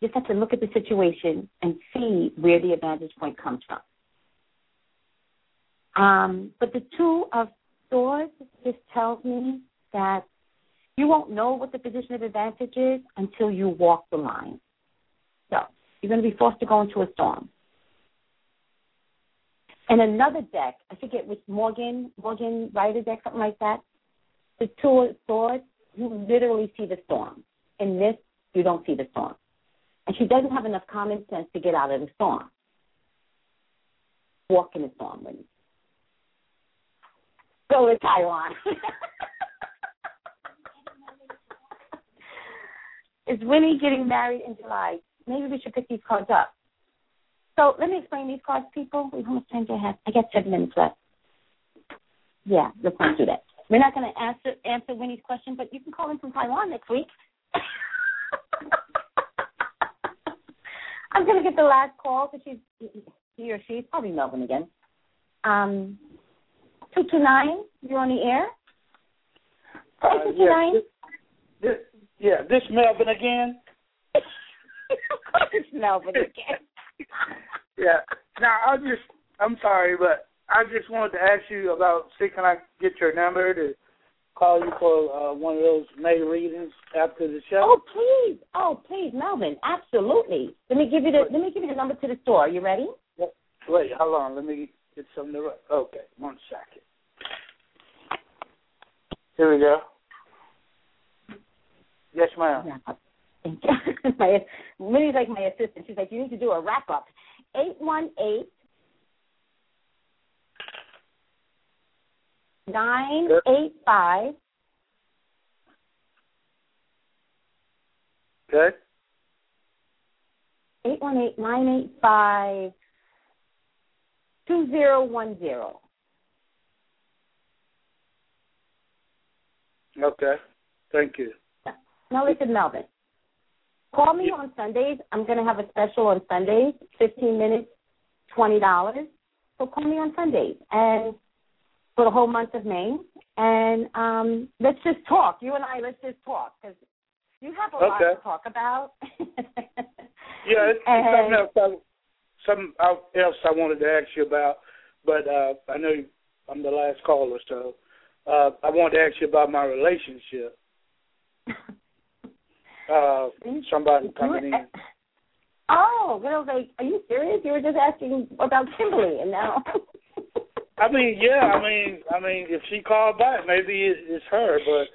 just have to look at the situation and see where the advantage point comes from. Um, but the Two of Swords just tells me that you won't know what the position of advantage is until you walk the line. So you're going to be forced to go into a storm. And another deck, I forget which Morgan, Morgan Rider deck, something like that. The Two of Swords, you literally see the storm. In this, you don't see the storm. And she doesn't have enough common sense to get out of the storm. Walk in the storm, Winnie. Go to Taiwan. (laughs) Is Winnie getting married in July? Maybe we should pick these cards up. So let me explain these cards, people. We've almost time to have. I got seven minutes left. Yeah, let's not do that. We're not going to answer answer Winnie's question, but you can call in from Taiwan next week. (laughs) I'm going to get the last call because she's he or she's probably Melvin again. Um, two two nine. You're on the air. Uh, two two nine. This, yeah, this Melvin again. of course, it's Melvin again. (laughs) yeah. Now I just I'm sorry, but I just wanted to ask you about see can I get your number to call you for uh, one of those May readings after the show? Oh please, oh please, Melvin, absolutely. Let me give you the let me give you the number to the store. Are you ready? Wait, hold on. Let me get something to write. Okay, one second. Here we go. Yes, ma'am. Thank you. (laughs) my Minnie's like my assistant. She's like, you need to do a wrap up. Eight one eight nine eight five. Okay. Eight one eight nine eight five two zero one zero. Okay. Thank you. Now listen, Melvin. Call me on Sundays. I'm going to have a special on Sundays, 15 minutes, $20. So call me on Sundays and for the whole month of May. And um, let's just talk. You and I, let's just talk because you have a Okay. lot to talk about. (laughs) Yeah, it's, And- something else. I, something else I wanted to ask you about, but uh, I know you, I'm the last caller, so uh, I wanted to ask you about my relationship. (laughs) Uh, somebody coming in. Oh, well, like, are you serious? You were just asking about Kimberly, and now. (laughs) I mean, yeah. I mean, I mean, if she called back, maybe it, it's her. But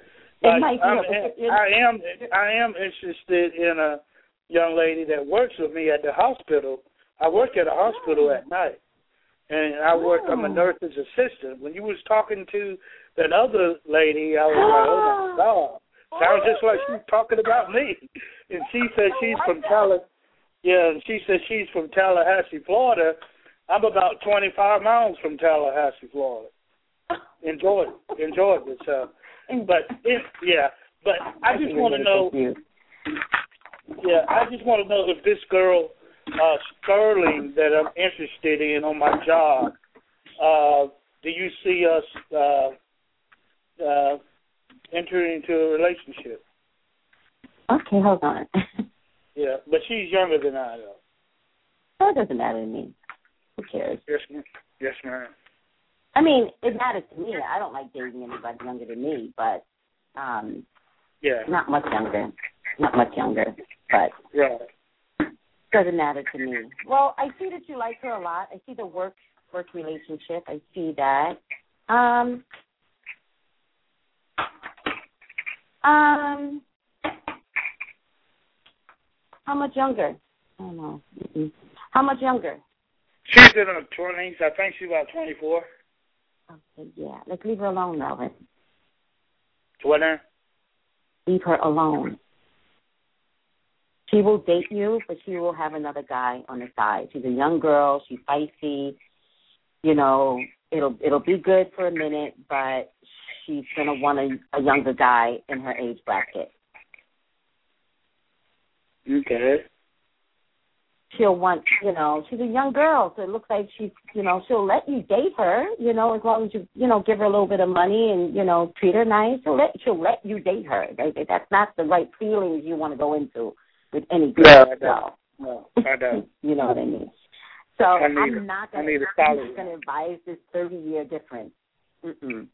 be I'm, her, but it- I am, I am interested in a young lady that works with me at the hospital. I work at a hospital at night, and I work. I'm a Oh. nurse's assistant. When you was talking to that other lady, I was like, oh my (gasps) god, sounds just like she's talking about me. And she said she's from Tallahassee. Yeah, and she said she's from Tallahassee, Florida. I'm about 25 miles from Tallahassee, Florida. (laughs) Georgia, in Georgia. So, but it, yeah, but I just want to know. Yeah, I just want to know if this girl uh Sterling that I'm interested in on my job. Uh, do you see us uh, uh, entering into a relationship? Okay, hold on. (laughs) Yeah, but she's younger than I though. So it doesn't matter to me. Who cares? Yes, ma'am. Yes, ma'am. I mean, it matters to me. I don't like dating anybody younger than me, but um Yeah. not much younger. Not much younger. But Right. doesn't matter to me. Well, I see that you like her a lot. I see the work work relationship. I see that. Um um how much younger? I don't know. Mm-mm. How much younger? She's in her twenties. I think she's about twenty four. Okay, yeah. Let's leave her alone, Melvin. Twenty. Leave her alone. She will date you, but she will have another guy on the side. She's a young girl. She's feisty. You know, it'll it'll be good for a minute, but she's gonna want a, a younger guy in her age bracket. Okay. She'll want, you know, she's a young girl, so it looks like she's, you know, she'll let you date her, you know, as long as you, you know, give her a little bit of money and, you know, treat her nice. She'll let she'll let you date her. That- That's not the right feelings you want to go into with any girl. Yeah, I so. know. No, I don't. (laughs) you know what I mean. So I I'm a- not gonna I'm not gonna advise this thirty year difference. Mm-mm.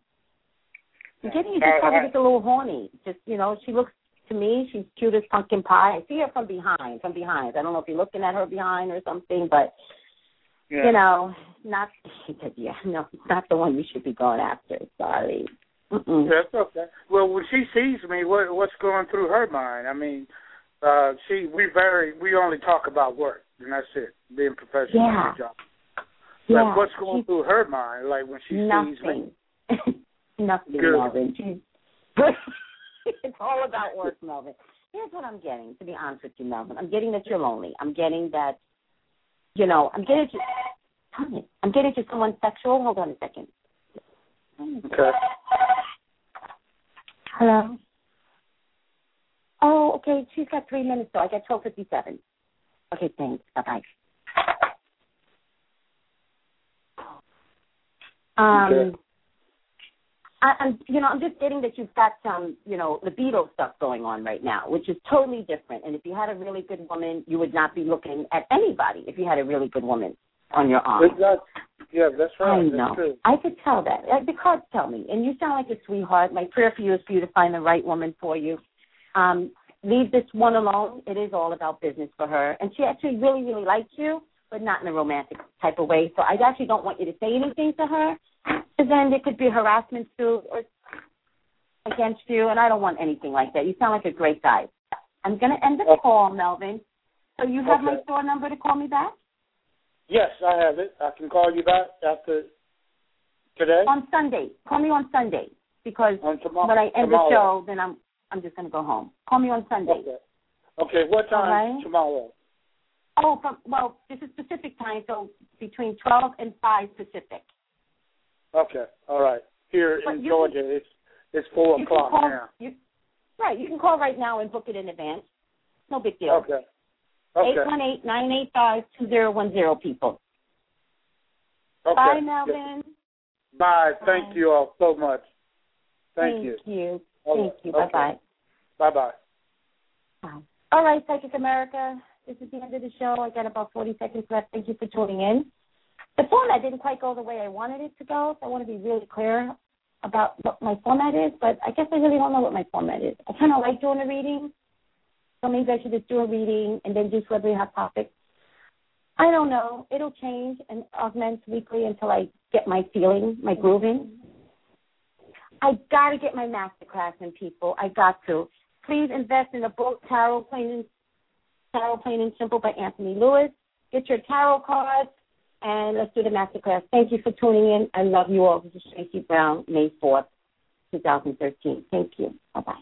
Getting you just probably gets a little horny. Just you know, she looks to me, she's cute as pumpkin pie. I see her from behind, from behind. I don't know if you're looking at her behind or something, but Yeah. you know, not (laughs) yeah, no, not the one you should be going after. Sorry. Mm-mm. That's okay. Well, when she sees me, what what's going through her mind? I mean, uh, she we very we only talk about work, and that's it. Being professional Yeah. job. Yeah, what's going she's- through her mind? Like when she sees me. Nothing. (laughs) Nothing, Good. Melvin. She's (laughs) (laughs) it's all about work, Melvin. Here's what I'm getting, to be honest with you, Melvin. I'm getting that you're lonely. I'm getting that you know, I'm getting to. I'm getting to someone sexual. Hold on a second. Okay. Hello. Oh, okay. She's got three minutes so I got twelve fifty seven. Okay, thanks. Bye bye. Um Okay. I, I'm, you know, I'm just getting that you've got some, you know, libido stuff going on right now, which is totally different. And if you had a really good woman, you would not be looking at anybody if you had a really good woman on your arm. Exactly. Yeah, that's right. I That's know. true. I could tell that. Uh, The cards tell me. And you sound like a sweetheart. My prayer for you is for you to find the right woman for you. Um, leave this one alone. It is all about business for her. And she actually really, really likes you, but not in a romantic type of way. So I actually don't want you to say anything to her, then there could be harassment suit or against you, and I don't want anything like that. You sound like a great guy. I'm going to end the call, Melvin. So you have my Okay. store number to call me back? Yes, I have it. I can call you back after today. On Sunday. Call me on Sunday because On tomorrow. when I end the show, then I'm I'm just gonna go home. Call me on Sunday. Okay. Okay. What time right. tomorrow? Oh, from well, this is Pacific time, so between twelve and five Pacific. Okay. All right. Here But in you Georgia, it's it's four o'clock call. now. You, right, you can call right now and book it in advance. No big deal. Okay. Eight one eight nine eight five two zero one zero. People. Okay. Bye, Melvin. Bye. Bye. Thank you all so much. Thank, you. you. All Thank you. Bye. Bye bye. Bye. All right, Psychic America. This is the end of the show. I got about 40 seconds left. Thank you for tuning in. The format didn't quite go the way I wanted it to go, so I want to be really clear about what my format is, but I guess I really don't know what my format is. I kind of like doing a reading, So maybe I should just do a reading and then do celebrity hot topics. I don't know. It'll change and augment weekly until I get my feeling, my grooving. I got to get my master class in, people. I got to. Please invest in the book Tarot Plain and Tarot Plain and Simple by Anthony Louis. Get your tarot cards and let's do the masterclass. Thank you for tuning in. I love you all. This is Tracy Brown, May 4th, 2013. Thank you. Bye bye.